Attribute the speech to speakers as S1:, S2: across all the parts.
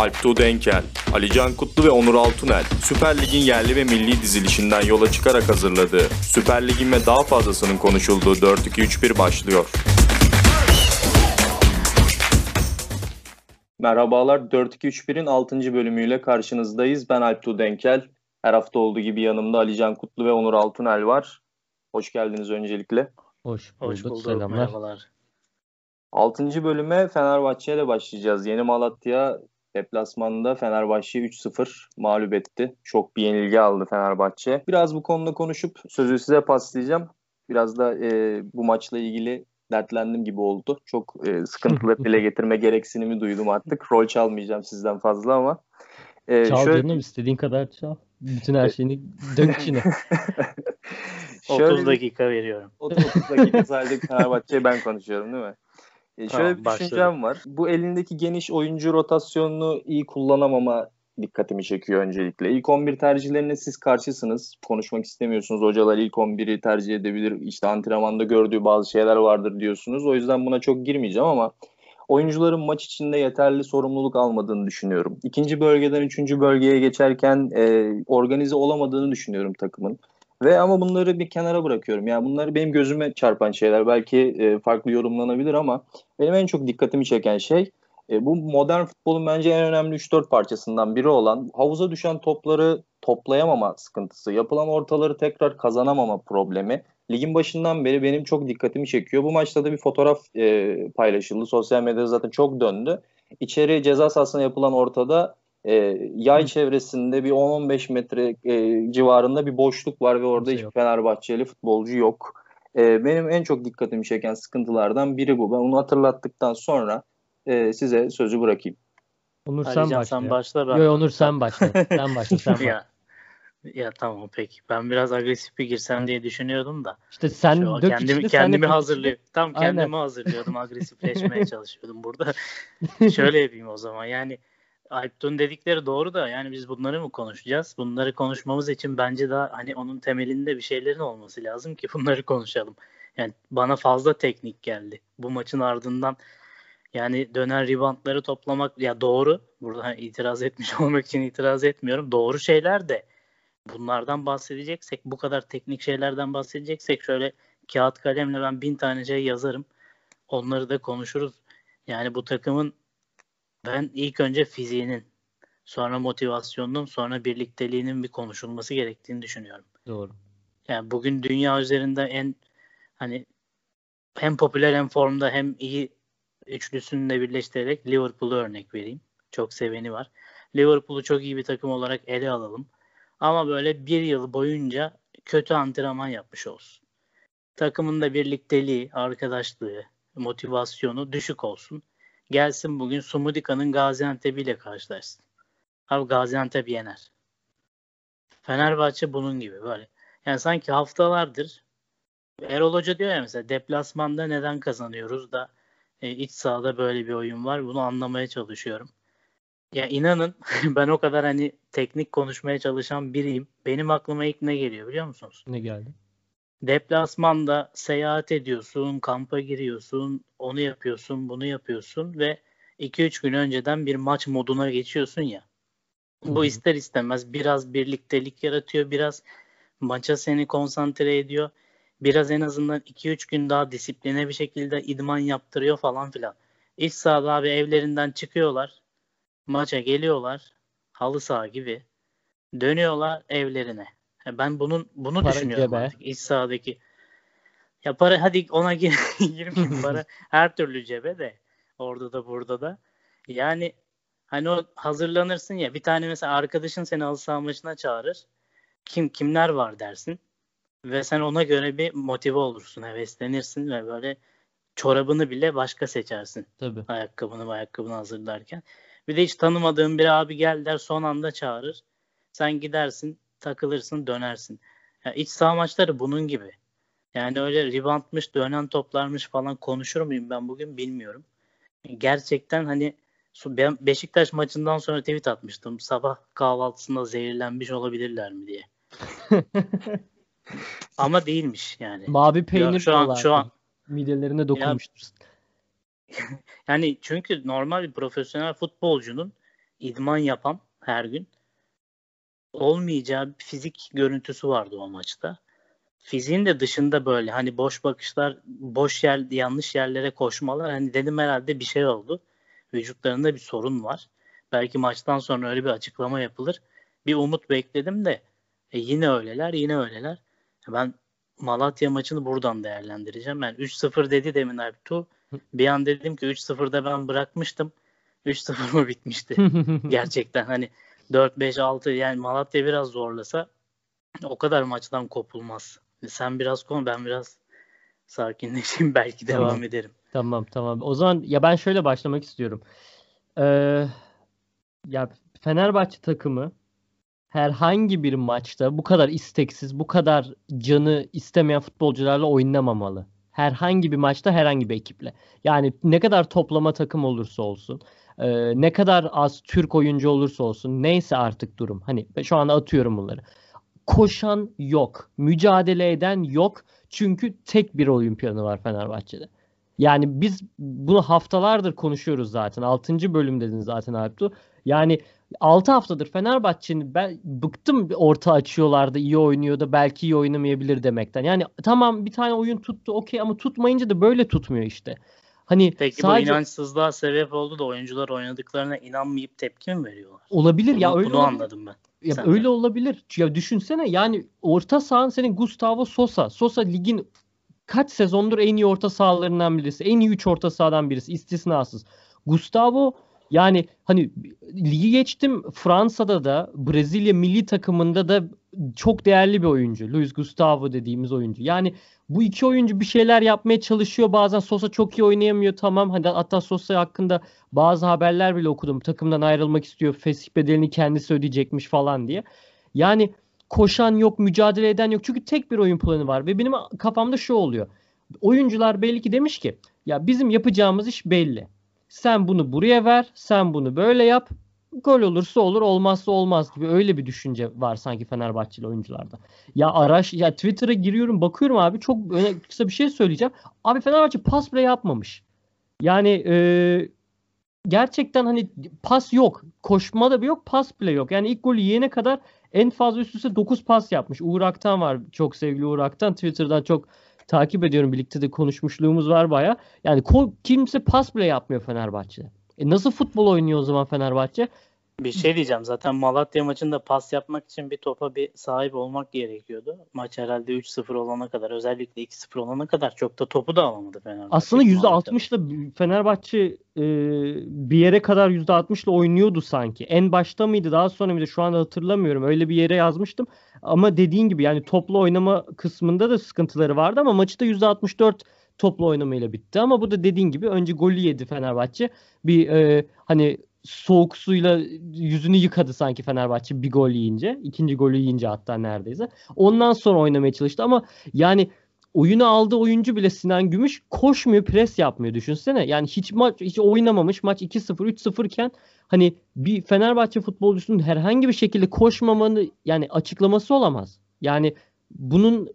S1: Alptu Denkel, Alican Kutlu ve Onur Altunel, Süper Lig'in yerli ve milli dizilişinden yola çıkarak hazırladığı, Süper Lig'in ve daha fazlasının konuşulduğu 4-2-3-1 başlıyor. Merhabalar, 4-2-3-1'in 6. bölümüyle karşınızdayız. Ben Alptu Denkel. Her hafta olduğu gibi yanımda Alican Kutlu ve Onur Altunel var. Hoş geldiniz öncelikle.
S2: Hoş bulduk.
S3: Hoş bulduk.
S2: Selamlar.
S3: Merhabalar.
S1: 6. bölüme Fenerbahçe ile başlayacağız. Yeni Malatya deplasmanında Fenerbahçe 3-0 mağlup etti. Çok bir yenilgi aldı Fenerbahçe. Biraz bu konuda konuşup sözü size paslayacağım. Biraz da e, bu maçla ilgili dertlendim gibi oldu. Çok e, sıkıntılı dile getirme gereksinimi duydum artık. Rol çalmayacağım sizden fazla ama. E,
S2: Çal
S1: şöyle-
S2: canım istediğin kadar çal. Bütün her şeyini dök içine.
S3: 30 dakika veriyorum.
S1: 30 dakika sadece Fenerbahçe'ye ben konuşuyorum değil mi? E, şöyle
S3: Tamam,
S1: bir
S3: başladım.
S1: düşüncem var. Bu elindeki geniş oyuncu rotasyonunu iyi kullanamama dikkatimi çekiyor öncelikle. İlk 11 tercihlerine siz karşısınız. Konuşmak istemiyorsunuz. Hocalar ilk 11'i tercih edebilir. İşte antrenmanda gördüğü bazı şeyler vardır diyorsunuz. O yüzden buna çok girmeyeceğim ama oyuncuların maç içinde yeterli sorumluluk almadığını düşünüyorum. İkinci bölgeden üçüncü bölgeye geçerken e, organize olamadığını düşünüyorum takımın. Ve ama bunları bir kenara bırakıyorum. Yani bunları benim gözüme çarpan şeyler. Belki e, farklı yorumlanabilir ama benim en çok dikkatimi çeken şey e, bu modern futbolun bence en önemli 3-4 parçasından biri olan havuza düşen topları toplayamama sıkıntısı, yapılan ortaları tekrar kazanamama problemi. Ligin başından beri benim çok dikkatimi çekiyor. Bu maçta da bir fotoğraf e, paylaşıldı. Sosyal medyada zaten çok döndü. İçeri ceza sahasına yapılan ortada e, yay çevresinde bir 10-15 metre e, civarında bir boşluk var ve orada
S2: Kimse
S1: hiç
S2: yok.
S1: Fenerbahçeli futbolcu yok. E, benim en çok dikkatimi çeken sıkıntılardan biri bu. Ben onu hatırlattıktan sonra e, size sözü bırakayım.
S2: Onur sen
S3: Alican
S2: başla.
S3: sen
S2: ya.
S3: başla ben.
S2: Yo, Onur sen başla. Sen başla sen başla.
S3: ya, ya tamam peki. Ben biraz agresif bir girsem diye düşünüyordum da.
S2: İşte sen
S3: Şu-
S2: dök
S3: kendimi kendimi hazırlıyorum. Tam
S2: Aynen.
S3: kendimi hazırlıyordum. Agresifleşmeye çalışıyordum burada. Şöyle yapayım o zaman. Yani Alptun dedikleri doğru da yani biz bunları mı konuşacağız? Bunları konuşmamız için bence daha hani onun temelinde bir şeylerin olması lazım ki bunları konuşalım. Yani bana fazla teknik geldi. Bu maçın ardından yani dönen ribantları toplamak ya doğru. Burada hani itiraz etmiş olmak için itiraz etmiyorum. Doğru şeyler de bunlardan bahsedeceksek bu kadar teknik şeylerden bahsedeceksek şöyle kağıt kalemle ben bin tane şey yazarım. Onları da konuşuruz. Yani bu takımın ben ilk önce fiziğinin sonra motivasyonunun sonra birlikteliğinin bir konuşulması gerektiğini düşünüyorum.
S2: Doğru.
S3: Yani bugün dünya üzerinde en hani hem popüler hem formda hem iyi üçlüsünü de birleştirerek Liverpool'u örnek vereyim. Çok seveni var. Liverpool'u çok iyi bir takım olarak ele alalım. Ama böyle bir yıl boyunca kötü antrenman yapmış olsun. Takımın da birlikteliği, arkadaşlığı, motivasyonu düşük olsun. Gelsin bugün Sumudika'nın Gaziantep ile karşılaşsın. Abi Gaziantep yener. Fenerbahçe bunun gibi böyle. Yani sanki haftalardır Erol Hoca diyor ya mesela deplasmanda neden kazanıyoruz da e, iç sahada böyle bir oyun var. Bunu anlamaya çalışıyorum. Ya inanın ben o kadar hani teknik konuşmaya çalışan biriyim. Benim aklıma ilk ne geliyor biliyor musunuz?
S2: Ne geldi?
S3: Deplasmanda seyahat ediyorsun, kampa giriyorsun, onu yapıyorsun, bunu yapıyorsun ve 2-3 gün önceden bir maç moduna geçiyorsun ya. Bu ister istemez biraz birliktelik yaratıyor, biraz maça seni konsantre ediyor. Biraz en azından 2-3 gün daha disipline bir şekilde idman yaptırıyor falan filan. İç sahada abi evlerinden çıkıyorlar, maça geliyorlar, halı saha gibi. Dönüyorlar evlerine. Ya Ben bunun bunu
S2: Para
S3: düşünüyorum
S2: cebe.
S3: artık. İç sahadaki ya para hadi ona gir, girmeyeyim para her türlü cebe de orada da burada da. Yani hani o hazırlanırsın ya bir tane mesela arkadaşın seni halı saha maçına çağırır. Kim kimler var dersin. Ve sen ona göre bir motive olursun, heveslenirsin ve böyle çorabını bile başka seçersin
S2: Tabii.
S3: ayakkabını ayakkabını hazırlarken. Bir de hiç tanımadığın bir abi gel der son anda çağırır. Sen gidersin, takılırsın, dönersin. Ya iç saha maçları bunun gibi. Yani öyle ribantmış, dönen toplarmış falan konuşur muyum ben bugün bilmiyorum. Gerçekten hani ben Beşiktaş maçından sonra tweet atmıştım. Sabah kahvaltısında zehirlenmiş olabilirler mi diye. Ama değilmiş yani.
S2: Mavi peynir
S3: şu an- şu an-
S2: Midelerine dokunmuştur.
S3: Yani çünkü normal bir profesyonel futbolcunun idman yapan her gün olmayacağı bir fizik görüntüsü vardı o maçta. Fiziğin de dışında böyle hani boş bakışlar, boş yer, yanlış yerlere koşmalar hani dedim herhalde bir şey oldu. Vücutlarında bir sorun var. Belki maçtan sonra öyle bir açıklama yapılır. Bir umut bekledim de e, yine öyleler, yine öyleler. Ben Malatya maçını buradan değerlendireceğim. Ben 3-0 dedi demin Ertuğ. Bir an dedim ki 3-0'da ben bırakmıştım. 3-0 mı bitmişti? Gerçekten hani 4-5-6 yani Malatya biraz zorlasa o kadar maçtan kopulmaz. Sen biraz konu ben biraz sakinleşeyim belki
S2: Tamam.
S3: devam ederim.
S2: Tamam tamam. O zaman ya ben şöyle başlamak istiyorum. Ee, ya Fenerbahçe takımı herhangi bir maçta bu kadar isteksiz, bu kadar canı istemeyen futbolcularla oynamamalı. Herhangi bir maçta herhangi bir ekiple. Yani ne kadar toplama takım olursa olsun, e, ne kadar az Türk oyuncu olursa olsun, neyse artık durum. Hani şu anda atıyorum bunları. Koşan yok, mücadele eden yok. Çünkü tek bir oyun planı var Fenerbahçe'de. Yani biz bunu haftalardır konuşuyoruz zaten. 6. bölüm dedin zaten Alptu. Yani 6 haftadır Fenerbahçe'nin ben bıktım orta açıyorlardı iyi oynuyordu belki iyi oynamayabilir demekten. Yani tamam bir tane oyun tuttu okey ama tutmayınca da böyle tutmuyor işte. Hani
S3: Peki
S2: sadece
S3: bu inançsızlığa sebep oldu da oyuncular oynadıklarına inanmayıp tepki mi veriyorlar?
S2: olabilir ya
S3: Bunu-
S2: öyle
S3: bunu
S2: olabilir.
S3: anladım ben.
S2: Ya
S3: Sen de.
S2: öyle olabilir. Ya düşünsene yani orta sahan senin Gustavo Sosa. Sosa ligin kaç sezondur en iyi orta sahalarından birisi. En iyi 3 orta sahadan birisi istisnasız. Gustavo yani hani ligi geçtim Fransa'da da Brezilya milli takımında da çok değerli bir oyuncu. Luis Gustavo dediğimiz oyuncu. Yani bu iki oyuncu bir şeyler yapmaya çalışıyor. Bazen Sosa çok iyi oynayamıyor tamam. Hadi hatta Sosa hakkında bazı haberler bile okudum. Takımdan ayrılmak istiyor. Fesih bedelini kendisi ödeyecekmiş falan diye. Yani koşan yok, mücadele eden yok. Çünkü tek bir oyun planı var ve benim kafamda şu oluyor. Oyuncular belli ki demiş ki ya bizim yapacağımız iş belli. Sen bunu buraya ver, sen bunu böyle yap. Gol olursa olur, olmazsa olmaz gibi öyle bir düşünce var sanki Fenerbahçeli oyuncularda. Ya araş ya Twitter'a giriyorum, bakıyorum abi çok öne, kısa bir şey söyleyeceğim. Abi Fenerbahçe pas bile yapmamış. Yani e, gerçekten hani pas yok. Koşma da bir yok, pas bile yok. Yani ilk golü yiyene kadar en fazla üst üste 9 pas yapmış. Uğur Aktan var. Çok sevgili Uğur Aktan. Twitter'dan çok takip ediyorum. Birlikte de konuşmuşluğumuz var baya. Yani ko- kimse pas bile yapmıyor Fenerbahçe. E nasıl futbol oynuyor o zaman Fenerbahçe?
S3: Bir şey diyeceğim. Zaten Malatya maçında pas yapmak için bir topa bir sahip olmak gerekiyordu. Maç herhalde 3-0 olana kadar özellikle 2-0 olana kadar çok da topu da alamadı Fenerbahçe.
S2: Aslında
S3: Malatya.
S2: %60'la Fenerbahçe e, bir yere kadar %60'la oynuyordu sanki. En başta mıydı daha sonra mıydı şu anda hatırlamıyorum. Öyle bir yere yazmıştım. Ama dediğin gibi yani toplu oynama kısmında da sıkıntıları vardı ama maçı da %64 toplu oynamayla bitti. Ama bu da dediğin gibi önce golü yedi Fenerbahçe. Bir e, hani soğuk suyla yüzünü yıkadı sanki Fenerbahçe bir gol yiyince. ikinci golü yiyince hatta neredeyse. Ondan sonra oynamaya çalıştı ama yani oyunu aldığı oyuncu bile Sinan Gümüş koşmuyor, pres yapmıyor düşünsene. Yani hiç maç hiç oynamamış. Maç 2-0, 3-0 iken hani bir Fenerbahçe futbolcusunun herhangi bir şekilde koşmamanı yani açıklaması olamaz. Yani bunun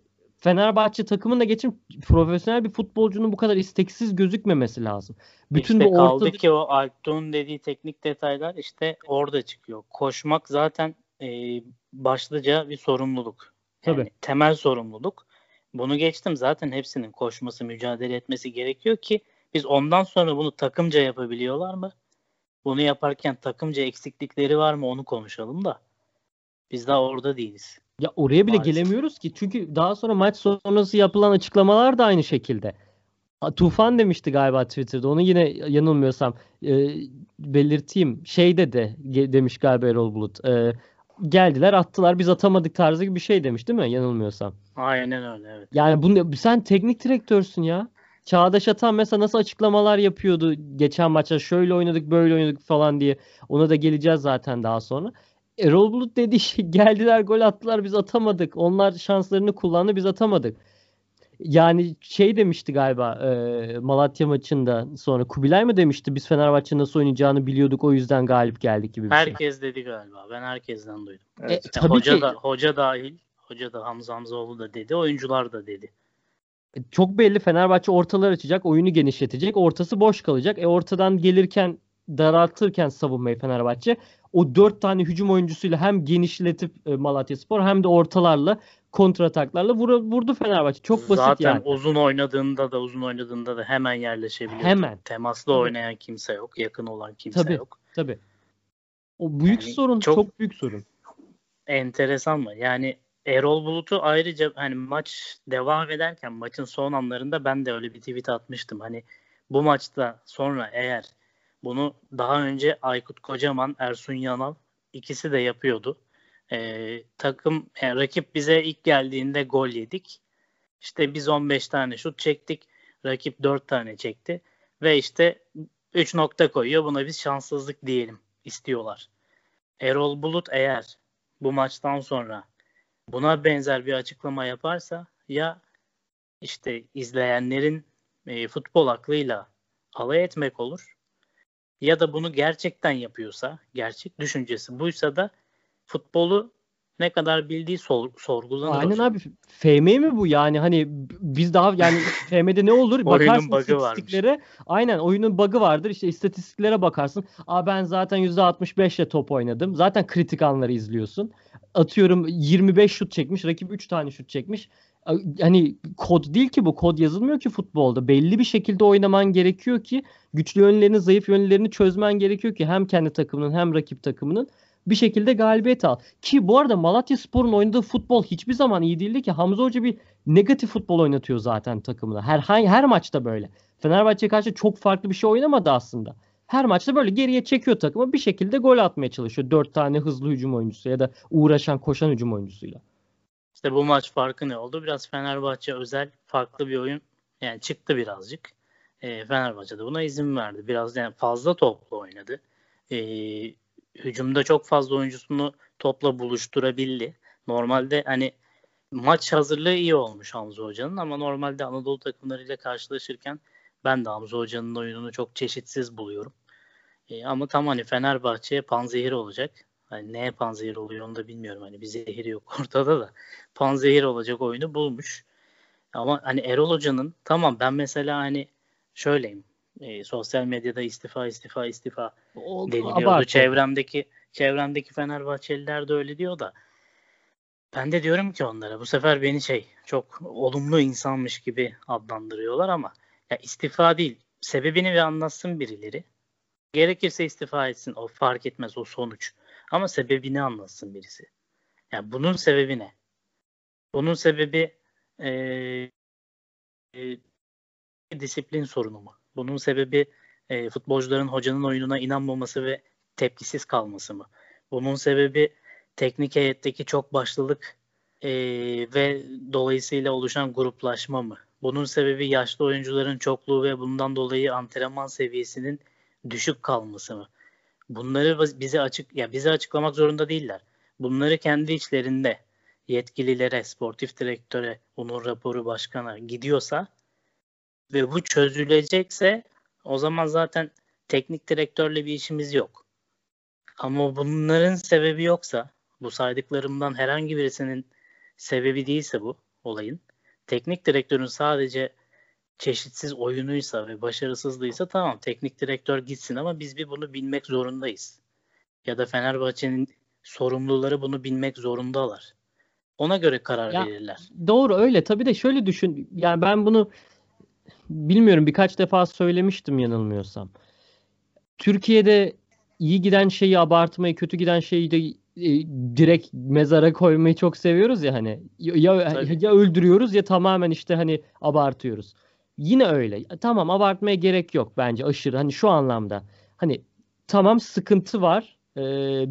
S2: Fenerbahçe takımında geçin profesyonel bir futbolcunun bu kadar isteksiz gözükmemesi lazım. Bütün
S3: işte
S2: bu
S3: kaldı
S2: ortada
S3: ki o Alptuğ'un dediği teknik detaylar işte orada çıkıyor. Koşmak zaten e, başlıca bir sorumluluk. Yani
S2: Tabii.
S3: temel sorumluluk. Bunu geçtim zaten hepsinin koşması, mücadele etmesi gerekiyor ki biz ondan sonra bunu takımca yapabiliyorlar mı? Bunu yaparken takımca eksiklikleri var mı onu konuşalım da. Biz daha orada değiliz.
S2: Ya oraya bile
S3: Maalesef.
S2: gelemiyoruz ki. Çünkü daha sonra maç sonrası yapılan açıklamalar da aynı şekilde. Tufan demişti galiba Twitter'da. Onu yine yanılmıyorsam e, belirteyim. Şey dedi demiş galiba Erol Bulut. E, geldiler attılar biz atamadık tarzı gibi bir şey demiş değil mi? Yanılmıyorsam.
S3: Aynen öyle evet.
S2: Yani bunu sen teknik direktörsün ya. Çağdaş Atan mesela nasıl açıklamalar yapıyordu geçen maçta şöyle oynadık böyle oynadık falan diye. Ona da geleceğiz zaten daha sonra. Erol Bulut dedi şey geldiler gol attılar biz atamadık. Onlar şanslarını kullandı biz atamadık. Yani şey demişti galiba e, Malatya maçında sonra Kubilay mı demişti biz Fenerbahçe nasıl oynayacağını biliyorduk o yüzden galip geldik gibi bir şey.
S3: Herkes dedi galiba. Ben herkesten duydum.
S1: Evet.
S2: E, tabii
S3: hoca
S2: ki
S3: da hoca dahil, hoca da Hamza Hamzoğlu da dedi, oyuncular da dedi.
S2: çok belli Fenerbahçe ortalar açacak, oyunu genişletecek, ortası boş kalacak. E ortadan gelirken daraltırken savunmayı Fenerbahçe o dört tane hücum oyuncusuyla hem genişletip e, Malatya Spor hem de ortalarla kontrataklarla vur, vurdu Fenerbahçe. Çok basit
S3: Zaten
S2: yani.
S3: uzun oynadığında da uzun oynadığında da hemen yerleşebiliyor.
S2: Hemen.
S3: Temaslı
S2: Tabii.
S3: oynayan kimse yok. Yakın olan kimse
S2: Tabii.
S3: yok.
S2: Tabii. O büyük
S3: Yani
S2: sorun.
S3: çok-
S2: Çok, büyük sorun.
S3: Enteresan mı? Yani Erol Bulut'u ayrıca hani maç devam ederken maçın son anlarında ben de öyle bir tweet atmıştım. Hani bu maçta sonra eğer bunu daha önce Aykut Kocaman, Ersun Yanal ikisi de yapıyordu. Ee, takım yani rakip bize ilk geldiğinde gol yedik. İşte biz 15 tane şut çektik. Rakip 4 tane çekti. Ve işte 3 nokta koyuyor. Buna biz şanssızlık diyelim istiyorlar. Erol Bulut eğer bu maçtan sonra buna benzer bir açıklama yaparsa ya işte izleyenlerin e, futbol aklıyla alay etmek olur ya da bunu gerçekten yapıyorsa, gerçek düşüncesi buysa da futbolu ne kadar bildiği sor- sorgulanır.
S2: Aynen
S3: hocam.
S2: abi. FM mi bu? Yani hani biz daha yani FM'de ne olur? Bakarsın
S3: varmış.
S2: istatistiklere. Aynen oyunun bug'ı vardır. İşte istatistiklere bakarsın. Aa ben zaten %65 ile top oynadım. Zaten kritik anları izliyorsun. Atıyorum 25 şut çekmiş rakip 3 tane şut çekmiş. Hani kod değil ki bu. Kod yazılmıyor ki futbolda. Belli bir şekilde oynaman gerekiyor ki güçlü yönlerini zayıf yönlerini çözmen gerekiyor ki hem kendi takımının hem rakip takımının bir şekilde galibiyet al. Ki bu arada Malatya Spor'un oynadığı futbol hiçbir zaman iyi değildi ki. Hamza Hoca bir negatif futbol oynatıyor zaten takımına. Her her maçta böyle. Fenerbahçe karşı çok farklı bir şey oynamadı aslında. Her maçta böyle geriye çekiyor takımı bir şekilde gol atmaya çalışıyor. Dört tane hızlı hücum oyuncusu ya da uğraşan koşan hücum oyuncusuyla.
S3: İşte bu maç farkı ne oldu? Biraz Fenerbahçe özel farklı bir oyun yani çıktı birazcık. E, Fenerbahçe de buna izin verdi. Biraz yani fazla toplu oynadı. E, hücumda çok fazla oyuncusunu topla buluşturabildi. Normalde hani maç hazırlığı iyi olmuş Hamza Hoca'nın ama normalde Anadolu takımlarıyla karşılaşırken ben de Hamza Hoca'nın oyununu çok çeşitsiz buluyorum. E, ama tam hani Fenerbahçe'ye panzehir olacak. Hani neye panzehir oluyor onu da bilmiyorum. Hani bir zehir yok ortada da. Panzehir olacak oyunu bulmuş. Ama hani Erol Hoca'nın tamam ben mesela hani şöyleyim. E, sosyal medyada istifa istifa istifa
S2: O,
S3: deniliyordu.
S2: abartı.
S3: Çevremdeki çevremdeki Fenerbahçeliler de öyle diyor da ben de diyorum ki onlara bu sefer beni şey çok olumlu insanmış gibi adlandırıyorlar ama ya istifa değil sebebini bir anlatsın birileri. Gerekirse istifa etsin o fark etmez o sonuç. Ama sebebini anlatsın birisi. Yani bunun sebebi ne? Bunun sebebi e, e, disiplin sorunu mu? Bunun sebebi e, futbolcuların hocanın oyununa inanmaması ve tepkisiz kalması mı? Bunun sebebi teknik heyetteki çok başlılık e, ve dolayısıyla oluşan gruplaşma mı? Bunun sebebi yaşlı oyuncuların çokluğu ve bundan dolayı antrenman seviyesinin düşük kalması mı? Bunları biz- bize açık ya bize açıklamak zorunda değiller. Bunları kendi içlerinde yetkililere, sportif direktöre, onun raporu başkana gidiyorsa ve bu çözülecekse o zaman zaten teknik direktörle bir işimiz yok. Ama bunların sebebi yoksa, bu saydıklarımdan herhangi birisinin sebebi değilse bu olayın, teknik direktörün sadece çeşitsiz oyunuysa ve başarısızlığıysa tamam teknik direktör gitsin ama biz bir bunu bilmek zorundayız. Ya da Fenerbahçe'nin sorumluları bunu bilmek zorundalar. Ona göre karar
S2: Ya,
S3: verirler.
S2: Doğru öyle. Tabii de şöyle düşün. Yani ben bunu bilmiyorum birkaç defa söylemiştim yanılmıyorsam. Türkiye'de iyi giden şeyi abartmayı, kötü giden şeyi de e, direkt mezara koymayı çok seviyoruz ya hani. Ya,
S3: Tabii.
S2: ya öldürüyoruz ya tamamen işte hani abartıyoruz. Yine öyle. Tamam abartmaya gerek yok bence aşırı hani şu anlamda. Hani tamam sıkıntı var. Ee,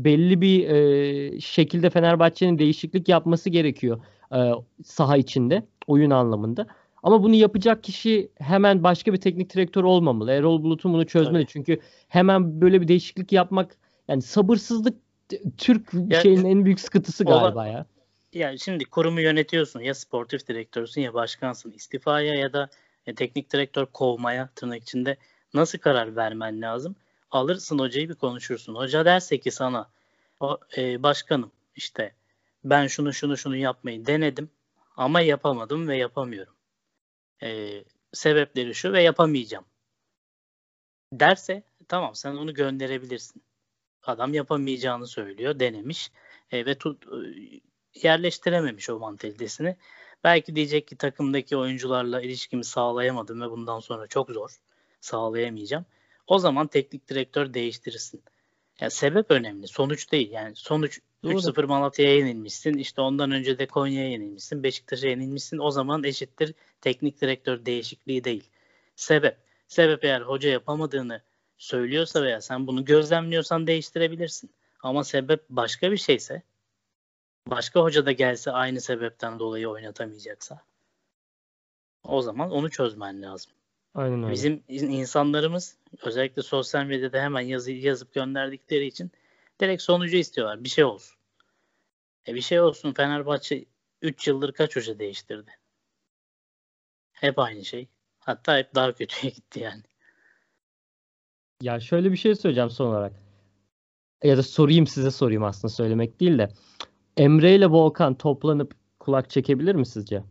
S2: belli bir e, şekilde Fenerbahçe'nin değişiklik yapması gerekiyor e, saha içinde oyun anlamında. Ama bunu yapacak kişi hemen başka bir teknik direktör olmamalı. Erol Bulut'un bunu çözmeli.
S3: Tabii.
S2: Çünkü hemen böyle bir değişiklik yapmak yani sabırsızlık Türk
S3: Ya-
S2: şeyinin en büyük sıkıntısı galiba ya.
S3: Yani şimdi kurumu yönetiyorsun ya sportif direktörsün ya başkansın istifaya ya da e, teknik direktör kovmaya tırnak içinde nasıl karar vermen lazım? Alırsın hocayı bir konuşursun. Hoca derse ki sana o, e, başkanım işte ben şunu şunu şunu yapmayı denedim ama yapamadım ve yapamıyorum. E, sebepleri şu ve yapamayacağım. Derse Tamam sen onu gönderebilirsin. Adam yapamayacağını söylüyor, denemiş e, ve tut, e, yerleştirememiş o mantalitesini. Belki diyecek ki takımdaki oyuncularla ilişkimi sağlayamadım ve bundan sonra çok zor sağlayamayacağım. O zaman teknik direktör değiştirirsin. Yani sebep önemli. Sonuç değil. Yani sonuç
S2: Doğru.
S3: 3-0 Malatya'ya yenilmişsin. İşte ondan önce de Konya'ya yenilmişsin. Beşiktaş'a yenilmişsin. O zaman eşittir teknik direktör değişikliği değil. Sebep. Sebep eğer hoca yapamadığını söylüyorsa veya sen bunu gözlemliyorsan değiştirebilirsin. Ama sebep başka bir şeyse başka hoca da gelse aynı sebepten dolayı oynatamayacaksa o zaman onu çözmen lazım.
S2: Aynen öyle.
S3: Bizim insanlarımız özellikle sosyal medyada hemen yazı, yazıp gönderdikleri için direkt sonucu istiyorlar. Bir şey olsun. E bir şey olsun. Fenerbahçe 3 yıldır kaç hoca değiştirdi? Hep aynı şey. Hatta hep daha kötüye gitti yani.
S2: Ya şöyle bir şey söyleyeceğim son olarak. Ya da sorayım size sorayım aslında söylemek değil de. Emre ile Volkan toplanıp kulak çekebilir mi sizce?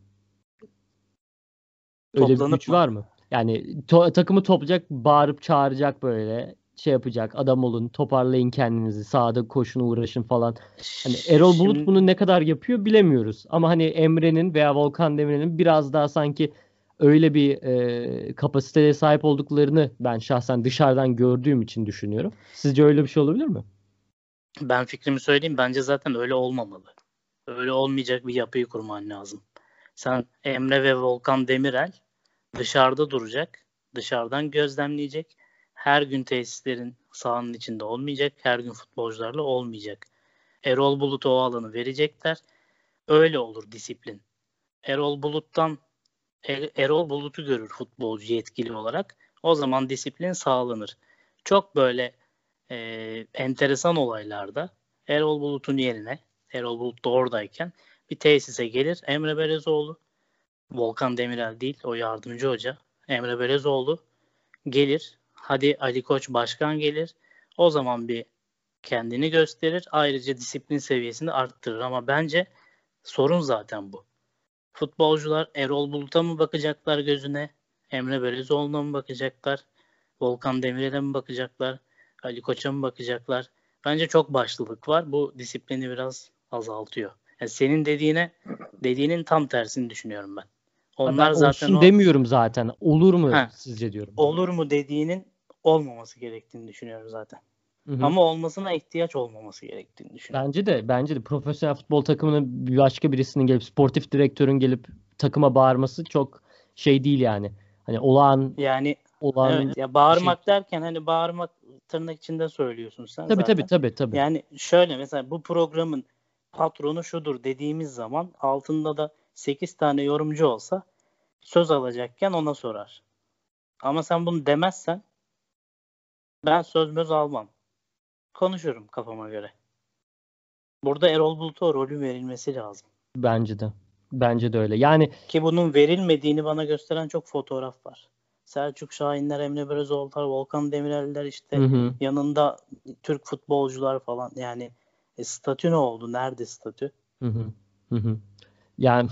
S2: Öyle bir
S3: Toplanıp
S2: güç
S3: mı?
S2: var mı? Yani to- takımı toplayacak, bağırıp çağıracak böyle şey yapacak. Adam olun, toparlayın kendinizi, sahada koşun, uğraşın falan. Hani Erol Bulut
S3: Şimdi-
S2: bunu ne kadar yapıyor bilemiyoruz. Ama hani Emre'nin veya Volkan Demirel'in biraz daha sanki öyle bir e, kapasiteye sahip olduklarını ben şahsen dışarıdan gördüğüm için düşünüyorum. Sizce öyle bir şey olabilir mi?
S3: Ben fikrimi söyleyeyim. Bence zaten öyle olmamalı. Öyle olmayacak bir yapıyı kurman lazım. Sen Emre ve Volkan Demirel dışarıda duracak. Dışarıdan gözlemleyecek. Her gün tesislerin sahanın içinde olmayacak. Her gün futbolcularla olmayacak. Erol Bulut'a o alanı verecekler. Öyle olur disiplin. Erol Bulut'tan Er- Erol Bulut'u görür futbolcu yetkili olarak. O zaman disiplin sağlanır. Çok böyle e, enteresan olaylarda Erol Bulut'un yerine Erol Bulut da oradayken bir tesise gelir Emre Belezoğlu Volkan Demirel değil o yardımcı hoca Emre Belezoğlu gelir hadi Ali Koç başkan gelir o zaman bir kendini gösterir ayrıca disiplin seviyesini arttırır ama bence sorun zaten bu. Futbolcular Erol Bulut'a mı bakacaklar gözüne Emre Belezoğlu'na mı bakacaklar Volkan Demirel'e mi bakacaklar Ali Koç'a mı bakacaklar? Bence çok başlılık var. Bu disiplini biraz azaltıyor. Yani senin dediğine dediğinin tam tersini düşünüyorum ben. Onlar
S2: ben
S3: zaten o,
S2: demiyorum zaten. Olur mu
S3: Ha.
S2: sizce diyorum.
S3: olur mu dediğinin olmaması gerektiğini düşünüyorum zaten.
S2: Hı hı.
S3: Ama olmasına ihtiyaç olmaması gerektiğini düşünüyorum.
S2: Bence de bence de profesyonel futbol takımının başka birisinin gelip sportif direktörün gelip takıma bağırması çok şey değil yani. Hani olağan
S3: Yani
S2: olağan
S3: evet ya bağırmak derken hani bağırmak tırnak içinde söylüyorsun sen
S2: tabii
S3: zaten.
S2: tabii tabii tabii.
S3: Yani şöyle mesela bu programın patronu şudur dediğimiz zaman altında da 8 tane yorumcu olsa söz alacakken ona sorar. Ama sen bunu demezsen ben söz möz almam. Konuşurum kafama göre. Burada Erol Bulut'a rolün verilmesi lazım.
S2: Bence de. Bence de öyle. Yani
S3: Ki bunun verilmediğini bana gösteren çok fotoğraf var. Selçuk Şahinler, Emre Belözoğlu'lar, Volkan Demirel'ler işte
S2: hı hı.
S3: yanında Türk futbolcular falan yani e, statü ne oldu? Nerede statü?
S2: Hı hı. Hı hı. Yani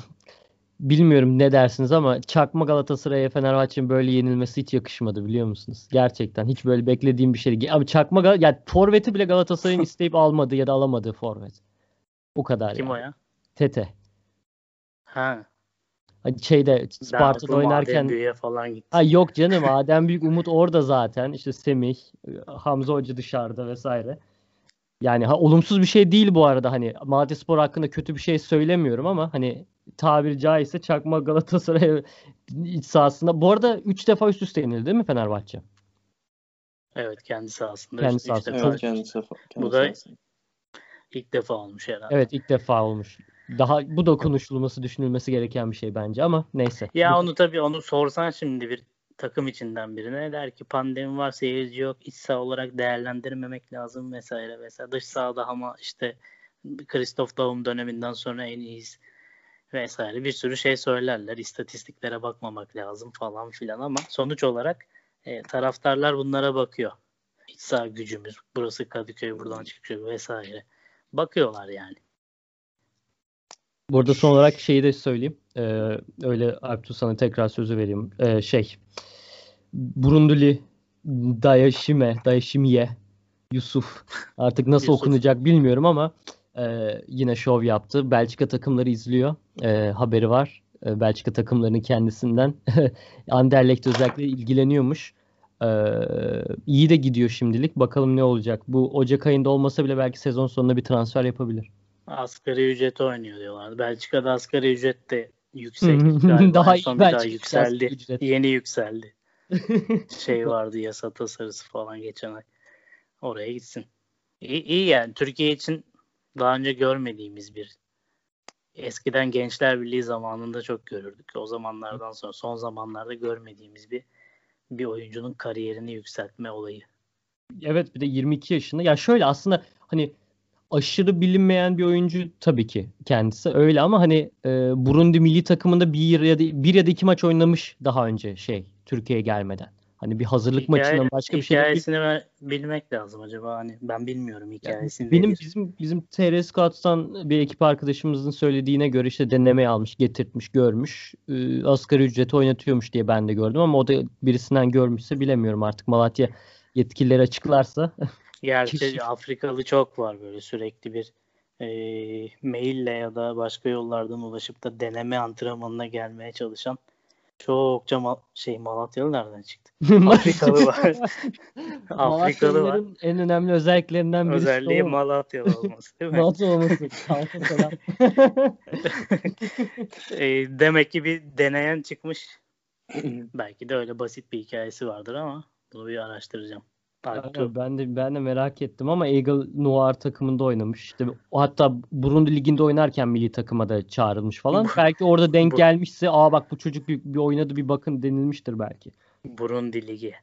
S2: bilmiyorum ne dersiniz ama çakma Galatasaray'a Fenerbahçe'nin böyle yenilmesi hiç yakışmadı biliyor musunuz? Gerçekten hiç böyle beklediğim bir şey. Abi çakma Gal yani forveti bile Galatasaray'ın isteyip almadığı ya da alamadığı forvet. O kadar
S3: Kim
S2: yani.
S3: o ya?
S2: Tete.
S3: Ha.
S2: Hani şeyde Sparta'da
S3: Adem
S2: oynarken
S3: Büyü'ye falan gitti.
S2: Ha yok canım Adem Büyük Umut orada zaten. İşte Semih, Hamza Hoca dışarıda vesaire. Yani ha, olumsuz bir şey değil bu arada hani Malatyaspor hakkında kötü bir şey söylemiyorum ama hani tabiri caizse çakma Galatasaray iç sahasında. Bu arada 3 defa üst üste yenildi değil mi Fenerbahçe?
S3: Evet kendi sahasında.
S2: Kendi sahasında.
S3: defa
S1: Evet kendisi. kendisi
S3: da- ilk defa olmuş herhalde.
S2: Evet ilk defa olmuş. Daha bu da konuşulması, düşünülmesi gereken bir şey bence ama neyse.
S3: Ya
S2: Bu-
S3: onu tabii onu sorsan şimdi bir takım içinden birine der ki pandemi var seyirci yok iç saha olarak değerlendirmemek lazım vesaire vesaire. Dış sahada ama işte Christoph Daum döneminden sonra en iyiyiz vesaire bir sürü şey söylerler. İstatistiklere bakmamak lazım falan filan ama sonuç olarak e, taraftarlar bunlara bakıyor. İç saha gücümüz burası Kadıköy buradan çıkıyor vesaire. Bakıyorlar yani.
S2: Burada son olarak şeyi de söyleyeyim. Ee, öyle Alptu sana tekrar sözü vereyim. Ee, şey Burunduli Dayaşime, Dayaşimiye, Yusuf. Artık nasıl
S3: Yusuf.
S2: okunacak bilmiyorum ama e, yine şov yaptı. Belçika takımları izliyor. E, haberi var. E, Belçika takımlarının kendisinden. Anderlecht özellikle ilgileniyormuş. E, iyi de gidiyor şimdilik. Bakalım ne olacak. Bu Ocak ayında olmasa bile belki sezon sonunda bir transfer yapabilir.
S3: Asgari ücrete oynuyor diyorlardı. Belçika'da asgari ücret de yüksek. Galiba
S2: Daha
S3: en son bir daha yükseldi.
S2: ücret.
S3: Yeni yükseldi. şey vardı yasa tasarısı falan geçen ay. Oraya gitsin. İyi, iyi yani Türkiye için daha önce görmediğimiz bir eskiden Gençler Birliği zamanında çok görürdük. O zamanlardan sonra son zamanlarda görmediğimiz bir bir oyuncunun kariyerini yükseltme olayı.
S2: Evet bir de 22 yaşında. Ya şöyle aslında hani aşırı bilinmeyen bir oyuncu tabii ki kendisi öyle ama hani e, Burundi milli takımında bir ya da bir ya da iki maç oynamış daha önce şey Türkiye'ye gelmeden. Hani bir hazırlık
S3: Hikaye-
S2: maçından başka bir şey
S3: hikayesini bilmek lazım acaba hani ben bilmiyorum hikayesini.
S2: Benim
S3: nedir.
S2: bizim bizim TR Scouts'tan bir ekip arkadaşımızın söylediğine göre işte denemeye almış, getirtmiş, görmüş. E, asgari ücreti oynatıyormuş diye ben de gördüm ama o da birisinden görmüşse bilemiyorum artık Malatya yetkilileri açıklarsa.
S3: Gerçi. Afrikalı çok var böyle sürekli bir e, maille ya da başka yollardan ulaşıp da deneme antrenmanına gelmeye çalışan çokça ma- şey Malatyalı nereden çıktı? Afrikalı var. Afrikalı var.
S2: En önemli özelliklerinden birisi
S3: Özelliği. Malatyalı olması değil mi?
S2: Malatya olması.
S3: E, demek ki bir deneyen çıkmış. Belki de öyle basit bir hikayesi vardır ama bunu bir araştıracağım.
S2: Aynen, ben de ben de merak ettim ama Eagle Noir takımında oynamış. İşte hatta Burundi liginde oynarken milli takıma da çağrılmış falan. belki orada denk gelmişse aa bak bu çocuk bir, bir oynadı bir bakın denilmiştir belki.
S3: Burundi Ligi.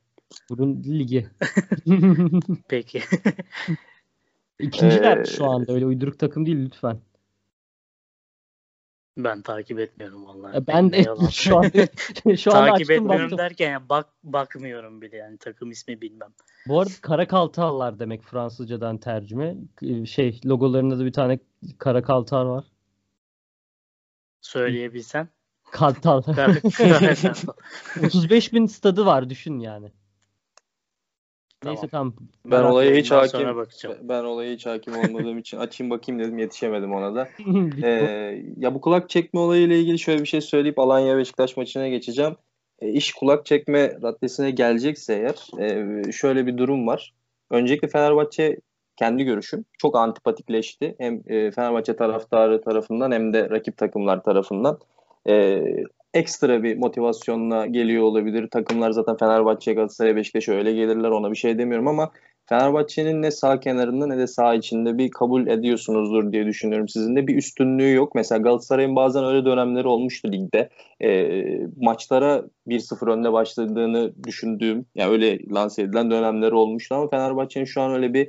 S2: Burundi ligi.
S3: Peki.
S2: İkinciler
S1: Ee,
S2: şu anda öyle uyduruk takım değil lütfen.
S3: Ben takip etmiyorum vallahi.
S2: Ya ben de şu anda şu anda
S3: takip etmiyorum
S2: baktım.
S3: derken ya bak bakmıyorum bile yani takım ismi bilmem.
S2: Bu arada Karakaltarlar demek Fransızcadan tercüme. Ee, Şey logolarında da bir tane Karakaltar var.
S3: Söyleyebilsen.
S2: Kartal.
S3: Kar-
S2: 35 bin stadı var düşün yani.
S3: Tamam.
S2: Neyse tamam.
S1: Ben olaya hiç hakim ben olaya hiç hakim olmadığım için açayım bakayım dedim yetişemedim ona da. Ee, ya bu kulak çekme olayıyla ilgili şöyle bir şey söyleyip Alanya Beşiktaş maçına geçeceğim. E, iş kulak çekme raddesine gelecekse eğer e, şöyle bir durum var. Öncelikle Fenerbahçe kendi görüşüm çok antipatikleşti. Hem e, Fenerbahçe taraftarı tarafından hem de rakip takımlar tarafından. E, ekstra bir motivasyonla geliyor olabilir. Takımlar zaten Fenerbahçe, Galatasaray, Beşiktaş'a öyle gelirler ona bir şey demiyorum ama Fenerbahçe'nin ne sağ kenarında ne de sağ içinde bir kabul ediyorsunuzdur diye düşünüyorum. Sizin de bir üstünlüğü yok. Mesela Galatasaray'ın bazen öyle dönemleri olmuştu ligde. E, maçlara 1-0 önde başladığını düşündüğüm, yani öyle lanse edilen dönemleri olmuştu ama Fenerbahçe'nin şu an öyle bir